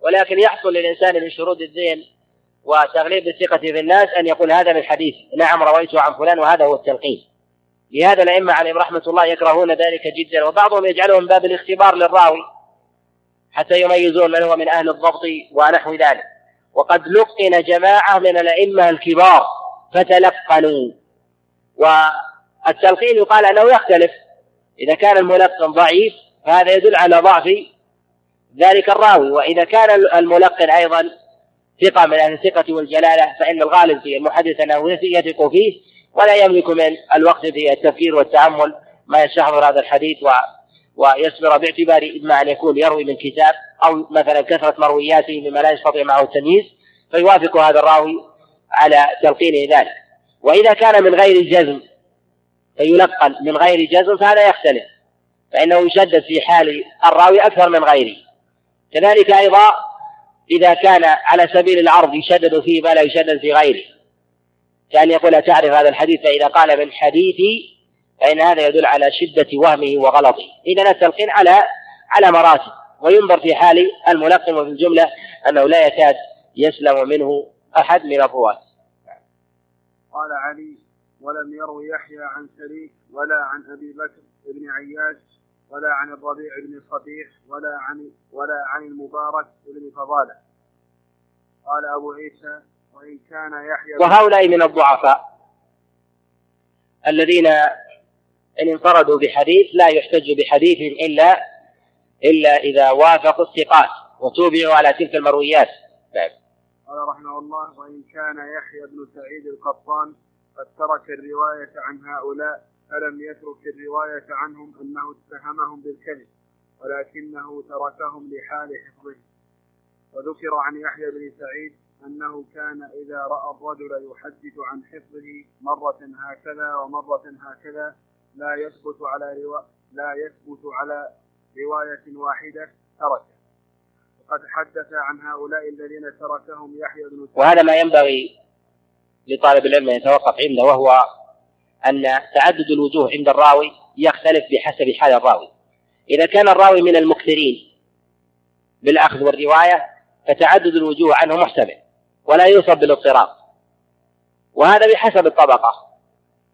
ولكن يحصل للإنسان من شرود الذهن وتغليب الثقة في الناس أن يقول هذا من حديث نعم رويته عن فلان وهذا هو التلقين. لهذا الأئمة عليهم رحمة الله يكرهون ذلك جدا وبعضهم يجعله من باب الاختبار للراوي حتى يميزون من هو من أهل الضبط ونحو ذلك. وقد لقن جماعة من الأئمة الكبار فتلقنوا. والتلقين يقال أنه يختلف. إذا كان الملقن ضعيف فهذا يدل على ضعف ذلك الراوي وإذا كان الملقن أيضا ثقة من أهل الثقة والجلالة فإن الغالب في المحدث أنه يثق فيه ولا يملك من الوقت في التفكير والتأمل ما يستحضر هذا الحديث و ويصبر باعتبار إما أن يكون يروي من كتاب أو مثلا كثرة مروياته مما لا يستطيع معه التمييز فيوافق هذا الراوي على تلقينه ذلك. وإذا كان من غير جزم فيلقن من غير جزم فهذا يختلف. فإنه يشدد في حال الراوي أكثر من غيره. كذلك أيضا إذا كان على سبيل العرض يشدد فيه ما لا يشدد في غيره. كأن يقول تعرف هذا الحديث؟ فإذا قال من حديثي فإن هذا يدل على شدة وهمه وغلطه. إذا التلقين على على مراتب. وينظر في حال الملقن وفي الجملة أنه لا يكاد يسلم منه أحد من الرواة. قال علي ولم يروي يحيى عن شريك ولا عن أبي بكر بن عياش ولا عن الربيع بن صبيح ولا عن ولا عن المبارك بن فضالة. قال أبو عيسى وإن كان يحيى وهؤلاء من الضعفاء الذين إن انفردوا بحديث لا يحتج بحديث إلا إلا إذا وافقوا الثقات وتوبعوا على تلك المرويات. نعم قال رحمه الله وإن كان يحيى بن سعيد القطان قد ترك الرواية عن هؤلاء فلم يترك الرواية عنهم أنه اتهمهم بالكذب ولكنه تركهم لحال حفظهم وذكر عن يحيى بن سعيد أنه كان إذا رأى الرجل يحدث عن حفظه مرة هكذا ومرة هكذا لا يثبت على روا... لا يثبت على رواية واحدة تركه. وقد حدث عن هؤلاء الذين تركهم يحيى بن سعيد. وهذا ما ينبغي لطالب العلم أن يتوقف عنده وهو أن تعدد الوجوه عند الراوي يختلف بحسب حال الراوي. إذا كان الراوي من المكثرين بالأخذ والرواية فتعدد الوجوه عنه محتمل ولا يوصف بالاضطراب. وهذا بحسب الطبقة.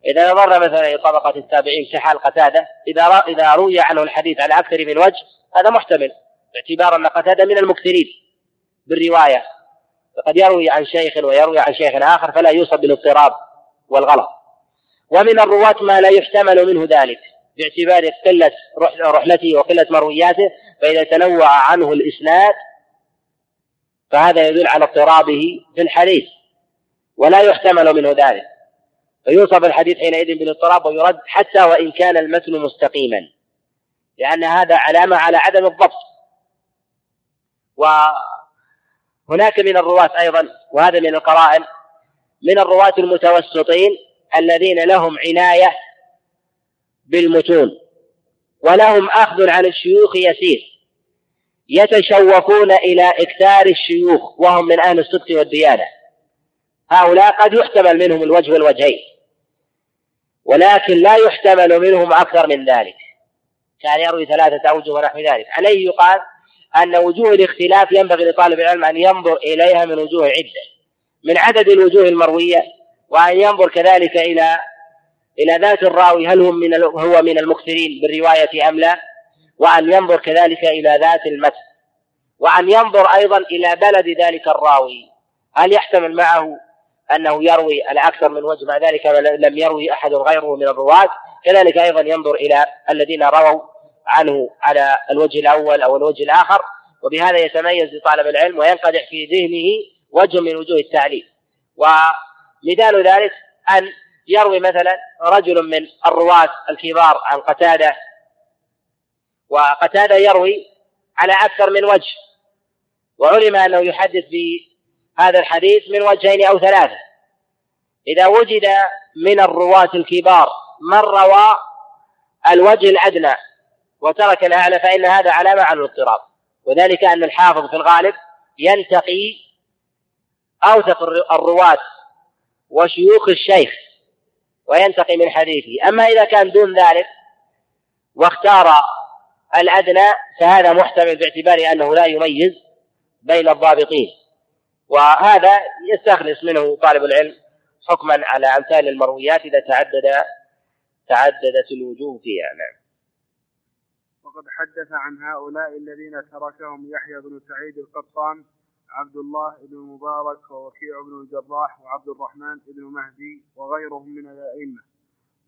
إذا نظرنا مثلا إلى طبقة التابعين كحال قتادة إذا إذا روي عنه الحديث على أكثر من وجه هذا محتمل باعتبار أن قتادة من المكثرين بالرواية. فقد يروي عن شيخ ويروي عن شيخ آخر فلا يوصف بالاضطراب والغلط. ومن الرواة ما لا يحتمل منه ذلك باعتبار قلة رحلته وقلة مروياته فإذا تنوع عنه الإسناد فهذا يدل على اضطرابه في الحديث ولا يحتمل منه ذلك. فيوصف الحديث حينئذ بالاضطراب ويرد حتى وإن كان المتن مستقيما لأن هذا علامة على عدم الضبط. وهناك من الرواة أيضا وهذا من القرائن من الرواة المتوسطين الذين لهم عناية بالمتون ولهم أخذ عن الشيوخ يسير يتشوفون إلى إكثار الشيوخ وهم من أهل الصدق والديانة. هؤلاء قد يحتمل منهم الوجه والوجهين ولكن لا يحتمل منهم أكثر من ذلك. كان يروي ثلاثة أوجه ونحو ذلك. عليه يقال أن وجوه الاختلاف ينبغي لطالب العلم أن ينظر إليها من وجوه عدة. من عدد الوجوه المروية وأن ينظر كذلك إلى إلى ذات الراوي هل هو من هو من المكثرين بالرواية أم لا؟ وأن ينظر كذلك إلى ذات المتن. وأن ينظر أيضا إلى بلد ذلك الراوي. هل يحتمل معه أنه يروي على أكثر من وجه مع ذلك لم يروي أحد غيره من الرواة؟ كذلك أيضا ينظر إلى الذين رووا عنه على الوجه الأول أو الوجه الآخر وبهذا يتميز لطالب العلم وينقدح في ذهنه وجه من وجوه التعليم. ومثال ذلك أن يروي مثلا رجل من الرواة الكبار عن قتادة وقتادة يروي على أكثر من وجه وعلم أنه يحدث بهذا الحديث من وجهين أو ثلاثة. إذا وجد من الرواة الكبار من روى الوجه الأدنى وترك الأعلى فإن هذا علامة على الاضطراب. وذلك أن الحافظ في الغالب ينتقي أوثق الرواة وشيوخ الشيخ وينتقي من حديثه. أما إذا كان دون ذلك واختار الأدنى فهذا محتمل باعتبار أنه لا يميز بين الضابطين. وهذا يستخلص منه طالب العلم حكما على أمثال المرويات إذا تعدد تعددت الوجوه فيها. نعم. وقد حدث عن هؤلاء الذين تركهم يحيى بن سعيد القطان عبد الله بن مبارك ووكيع بن الجراح وعبد الرحمن بن مهدي وغيرهم من الأئمة.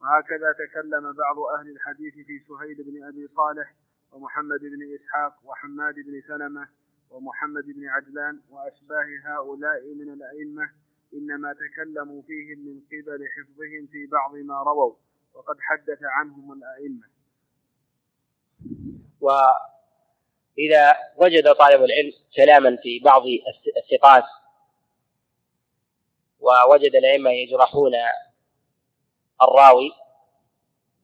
وهكذا تكلم بعض أهل الحديث في سهيل بن أبي صالح ومحمد بن إسحاق وحماد بن سلمة ومحمد بن عجلان وأشباه هؤلاء من الأئمة إنما تكلموا فيهم من قبل حفظهم في بعض ما رووا وقد حدث عنهم الأئمة. وإذا وجد طالب العلم كلاما في بعض الثقات ووجد الأئمة يجرحون الراوي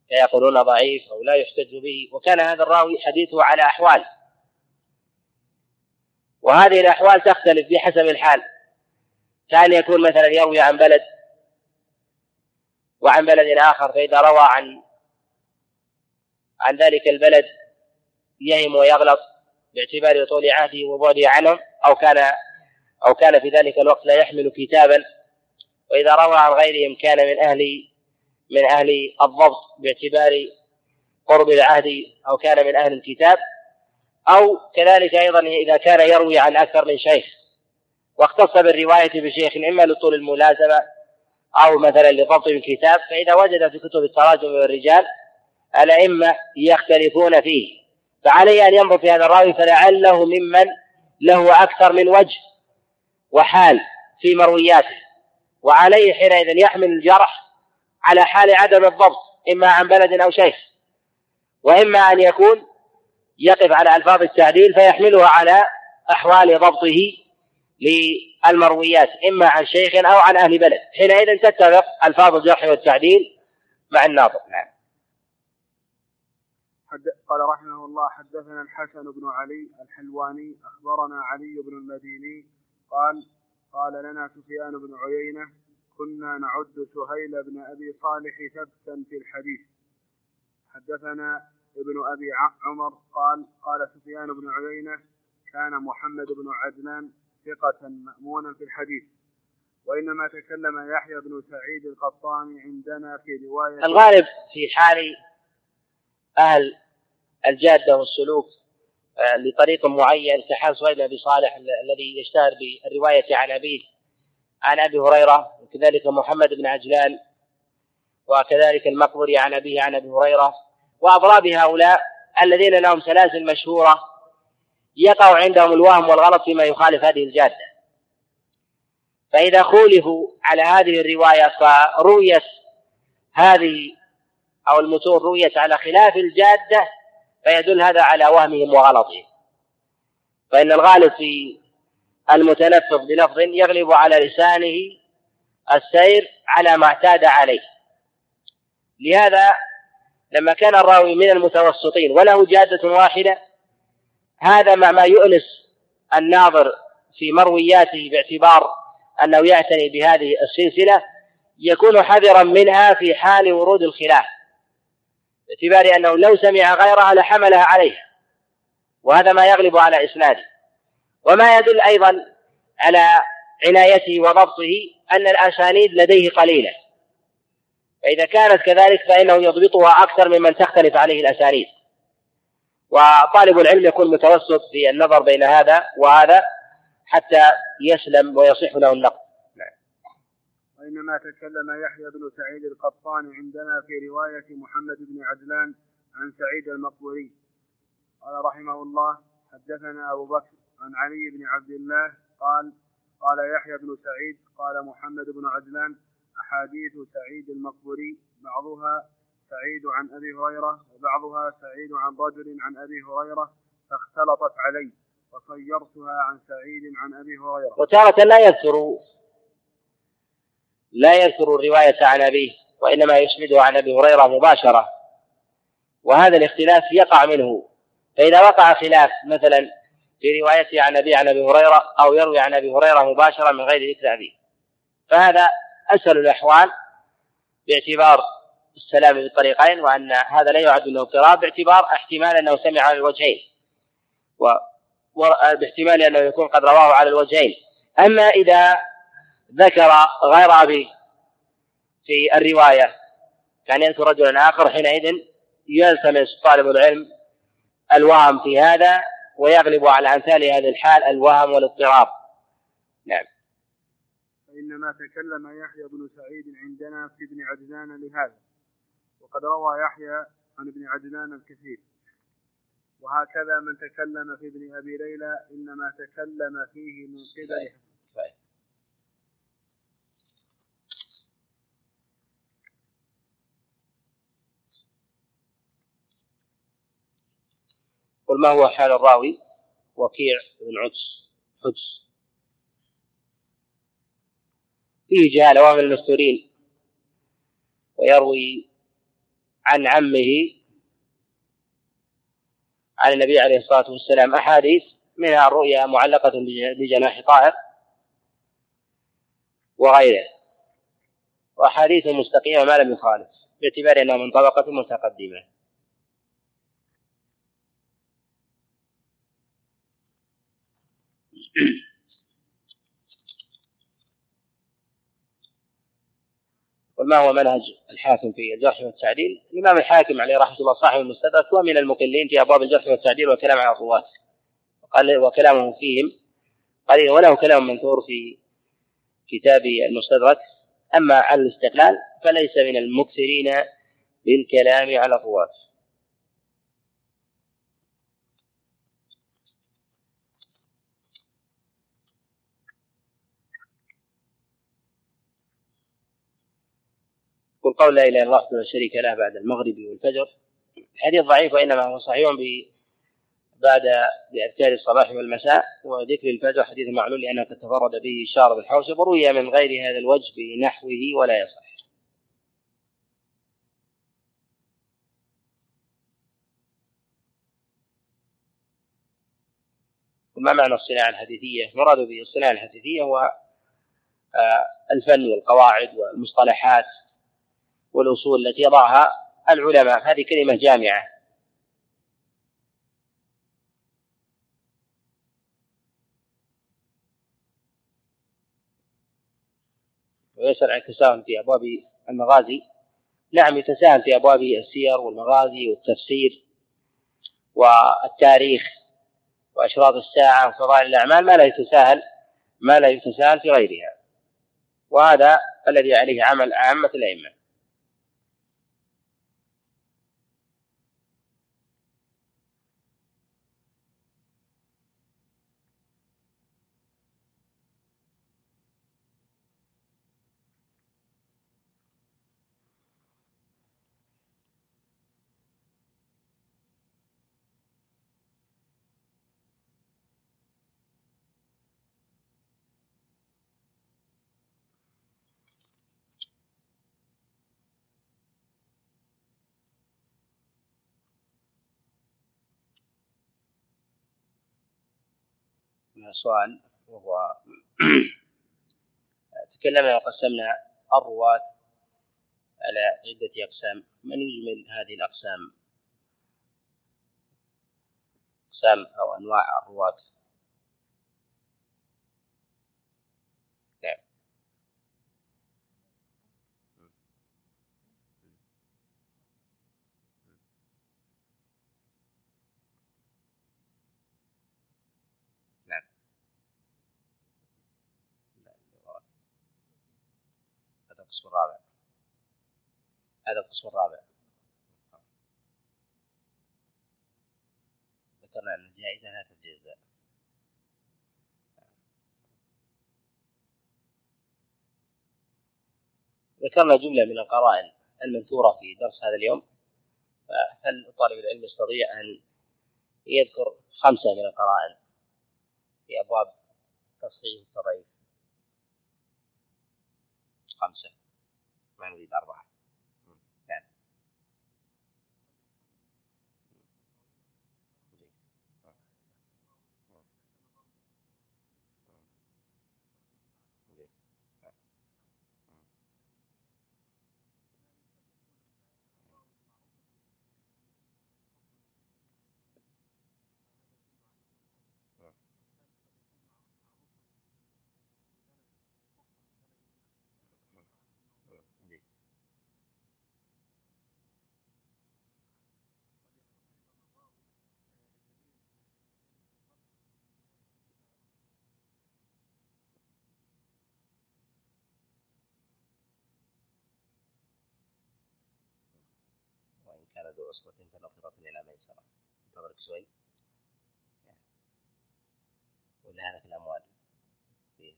فيقولون ضعيف أو لا يحتج به وكان هذا الراوي حديثه على أحوال. وهذه الأحوال تختلف بحسب الحال. كان يكون مثلا يروي عن بلد وعن بلد آخر فإذا روى عن عن ذلك البلد يهم ويغلط باعتبار طول عهده وبعده عنهم أو كان أو كان في ذلك الوقت لا يحمل كتابا. وإذا روى عن غيرهم كان من أهل من أهل الضبط باعتبار قرب العهد أو كان من أهل الكتاب. أو كذلك أيضا إذا كان يروي عن أكثر من شيخ. واختص بالرواية بشيخ إما لطول الملازمة أو مثلا لضبط الكتاب. فإذا وجد في كتب التراجم والرجال الأئمة يختلفون فيه. فعليه أن ينظر في هذا الراوي فلعله ممن له أكثر من وجه وحال في مروياته. وعليه حينئذ يحمل الجرح على حال عدم الضبط إما عن بلد أو شيخ. وإما أن يكون يقف على ألفاظ التعديل فيحملها على أحوال ضبطه للمرويات إما عن شيخ أو عن أهل بلد. حينئذ تتفق ألفاظ الجرح والتعديل مع الناظر. نعم. قال رحمه الله حدثنا الحسن بن علي الحلواني أخبرنا علي بن المديني قال قال لنا سفيان بن عيينة كنا نعد سهيل بن أبي صالح ثبتا في الحديث. حدثنا ابن أبي عمر قال قال سفيان بن عيينة كان محمد بن عدنان ثقة مأمونا في الحديث. وإنما تكلم يحيى بن سعيد القطان عندنا في رواية الغالب في حال أهل الجادة والسلوك آه، لطريق معين كحال سهيل بن صالح الذي يشتهر بالرواية عن أبيه عن أبي هريرة وكذلك محمد بن عجلان وكذلك المقبري عن أبيه عن أبي هريرة وأضراب هؤلاء الذين لهم سلاسل مشهورة يقع عندهم الوهم والغلط فيما يخالف هذه الجادة. فإذا خولفوا على هذه الرواية فرويت هذه أو المتون رويت على خلاف الجادة فيدل هذا على وهمهم وغلطهم. فإن الغالب في المتلفظ بلفظ يغلب على لسانه السير على ما اعتاد عليه. لهذا لما كان الراوي من المتوسطين وله جادة واحدة هذا مع ما يؤنس الناظر في مروياته باعتبار أنه يعتني بهذه السلسلة يكون حذرا منها في حال ورود الخلاف. باعتبار أنه لو سمع غيرها لحملها عليه وهذا ما يغلب على إسناده. وما يدل أيضا على عنايته وضبطه أن الأسانيد لديه قليلة. فإذا كانت كذلك فإنه يضبطها أكثر ممن تختلف عليه الأسانيد. وطالب العلم يكون متوسط في النظر بين هذا وهذا حتى يسلم ويصح له النقد. وإنما تكلم يحيى بن سعيد القطان عندنا في رواية محمد بن عدلان عن سعيد المقبوري قال رحمه الله حدثنا أبو بكر عن علي بن عبد الله قال قال يحيى بن سعيد قال محمد بن عدلان أحاديث سعيد المقبوري بعضها سعيد عن أبي هريرة وبعضها سعيد عن رجل عن أبي هريرة فاختلطت علي وصيرتها عن سعيد عن أبي هريرة. وتارة لا يذكر لا يذكر الرواية عن أبيه وإنما يسنده عن أبي هريرة مباشرة. وهذا الاختلاف يقع منه. فإذا وقع خلاف مثلا في روايته عن أبي عن أبي هريرة أو يروي عن أبي هريرة مباشرة من غير ذكر أبيه. فهذا أسهل الأحوال باعتبار السلام بالطريقين وأن هذا لا يعد له اضطراب باعتبار احتمال أنه سمع على الوجهين. و... باحتمال أنه يكون قد رواه على الوجهين. أما إذا ذكر غير أبي في الرواية. كان يذكر رجلا آخر حينئذ يلتمس طالب العلم الوهم في هذا ويغلب على أمثال هذه الحال الوهم والاضطراب. نعم. فإنما تكلم يحيى بن سعيد عندنا في ابن عدنان لهذا وقد روى يحيى عن ابن عدنان الكثير. وهكذا من تكلم في ابن أبي ليلى إنما تكلم فيه من قبل قل ما هو حال الراوي؟ وكيع بن عدس. حدس فيه جهالة وهو من المستورين ويروي عن عمه عن النبي عليه الصلاة والسلام. أحاديث منها الرؤيا معلقة بجناح طائر وغيره. وأحاديث مستقيمة ما لم يخالف باعتبار أنها من طبقة متقدمة. وما هو منهج الحاكم في الجرح والتعديل؟ الإمام الحاكم عليه رحمة الله صاحب المستدرك هو من المقلين في أبواب الجرح والتعديل والكلام على الرواة وكلامه فيهم قليل وله كلام منثور في كتاب المستدرك. أما على الاستقلال فليس من المكثرين بالكلام على الرواة قل قول لا إله إلا الله وحده لا شريك له بعد المغرب والفجر الحديث ضعيف وإنما هو صحيح بعد بأذكار الصباح والمساء وذكر الفجر حديث معلول لأنه قد تفرد به شارب الحوشب وروي من غير هذا الوجه بنحوه ولا يصح وما معنى الصناعة الحديثية؟ مراد به الصناعة الحديثية هو آه، الفن والقواعد والمصطلحات والأصول التي يضعها العلماء. هذه كلمة جامعة. ويسأل عن التساهل في أبواب المغازي. نعم يتساهل في أبواب السير والمغازي والتفسير والتاريخ وأشراط الساعة وفضائل الأعمال ما لا يتساهل ما لا يتساهل في غيرها. وهذا الذي عليه عمل عامة الأئمة. سؤال وهو تكلمنا وقسمنا الرواة على عدة أقسام. من يجمل هذه الأقسام؟ أقسام أو أنواع الرواة؟ القسم الرابع. هذا القسم الرابع. ذكرنا أن الجائزة لا تتجزأ ذكرنا جملة من القرائن المنثورة في درس هذا اليوم. فهل طالب العلم يستطيع أن يذكر خمسة من القرائن في أبواب تصحيح التضعيف؟ خمسة. Plan gitar Pak. ذو عصبة فنظرة إلى ميسرة انتظرك شوي. ولا هذا في الأموال فيه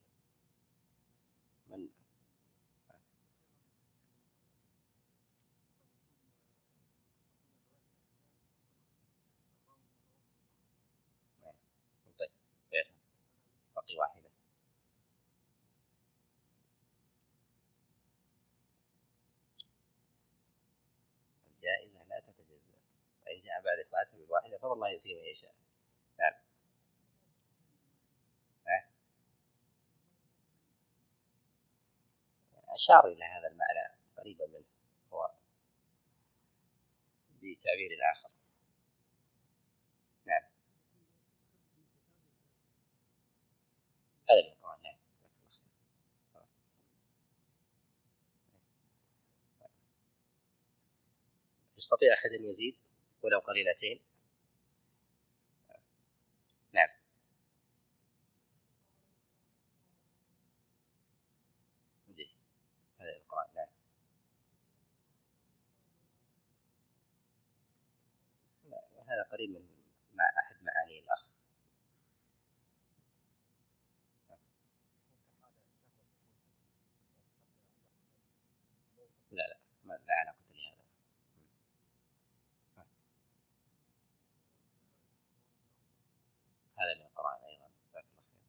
من هذه بالواحدة فالله يؤتي من يشاء نعم. أشار إلى هذا المعنى قريبا منه هو بتعبير آخر. نعم. هذا القرآن نعم. يستطيع أحد أن يزيد؟ ولو قليلتين؟ نعم هذا القرآن نعم هذا قريب من مع أحد معاني الأخ. لا لا ما لا علاقة لهذا هذا القرآن أيضا جزاك الله خير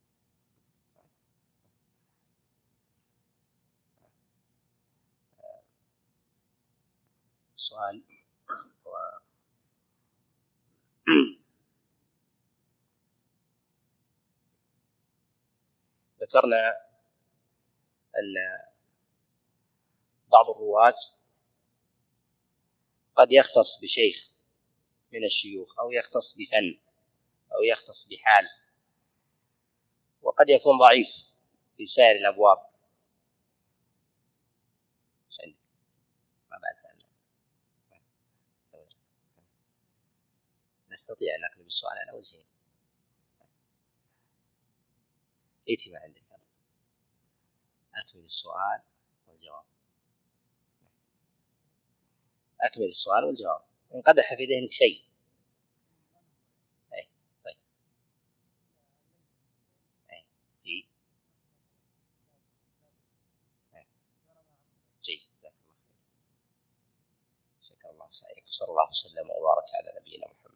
سؤال. ذكرنا أن بعض الرواة قد يختص بشيخ من الشيوخ أو يختص بفن أو يختص بحال وقد يكون ضعيف في سائر الأبواب ما بعد نستطيع أن نقلب السؤال على وجهين ائتي ما عندك؟ أكمل السؤال والجواب. أكمل السؤال والجواب. إن قدح في ذهنك شيء. أي طيب. أي في؟ جيد جزاك الله خير. شكر الله سعيك صلى الله وسلم وبارك على نبينا محمد.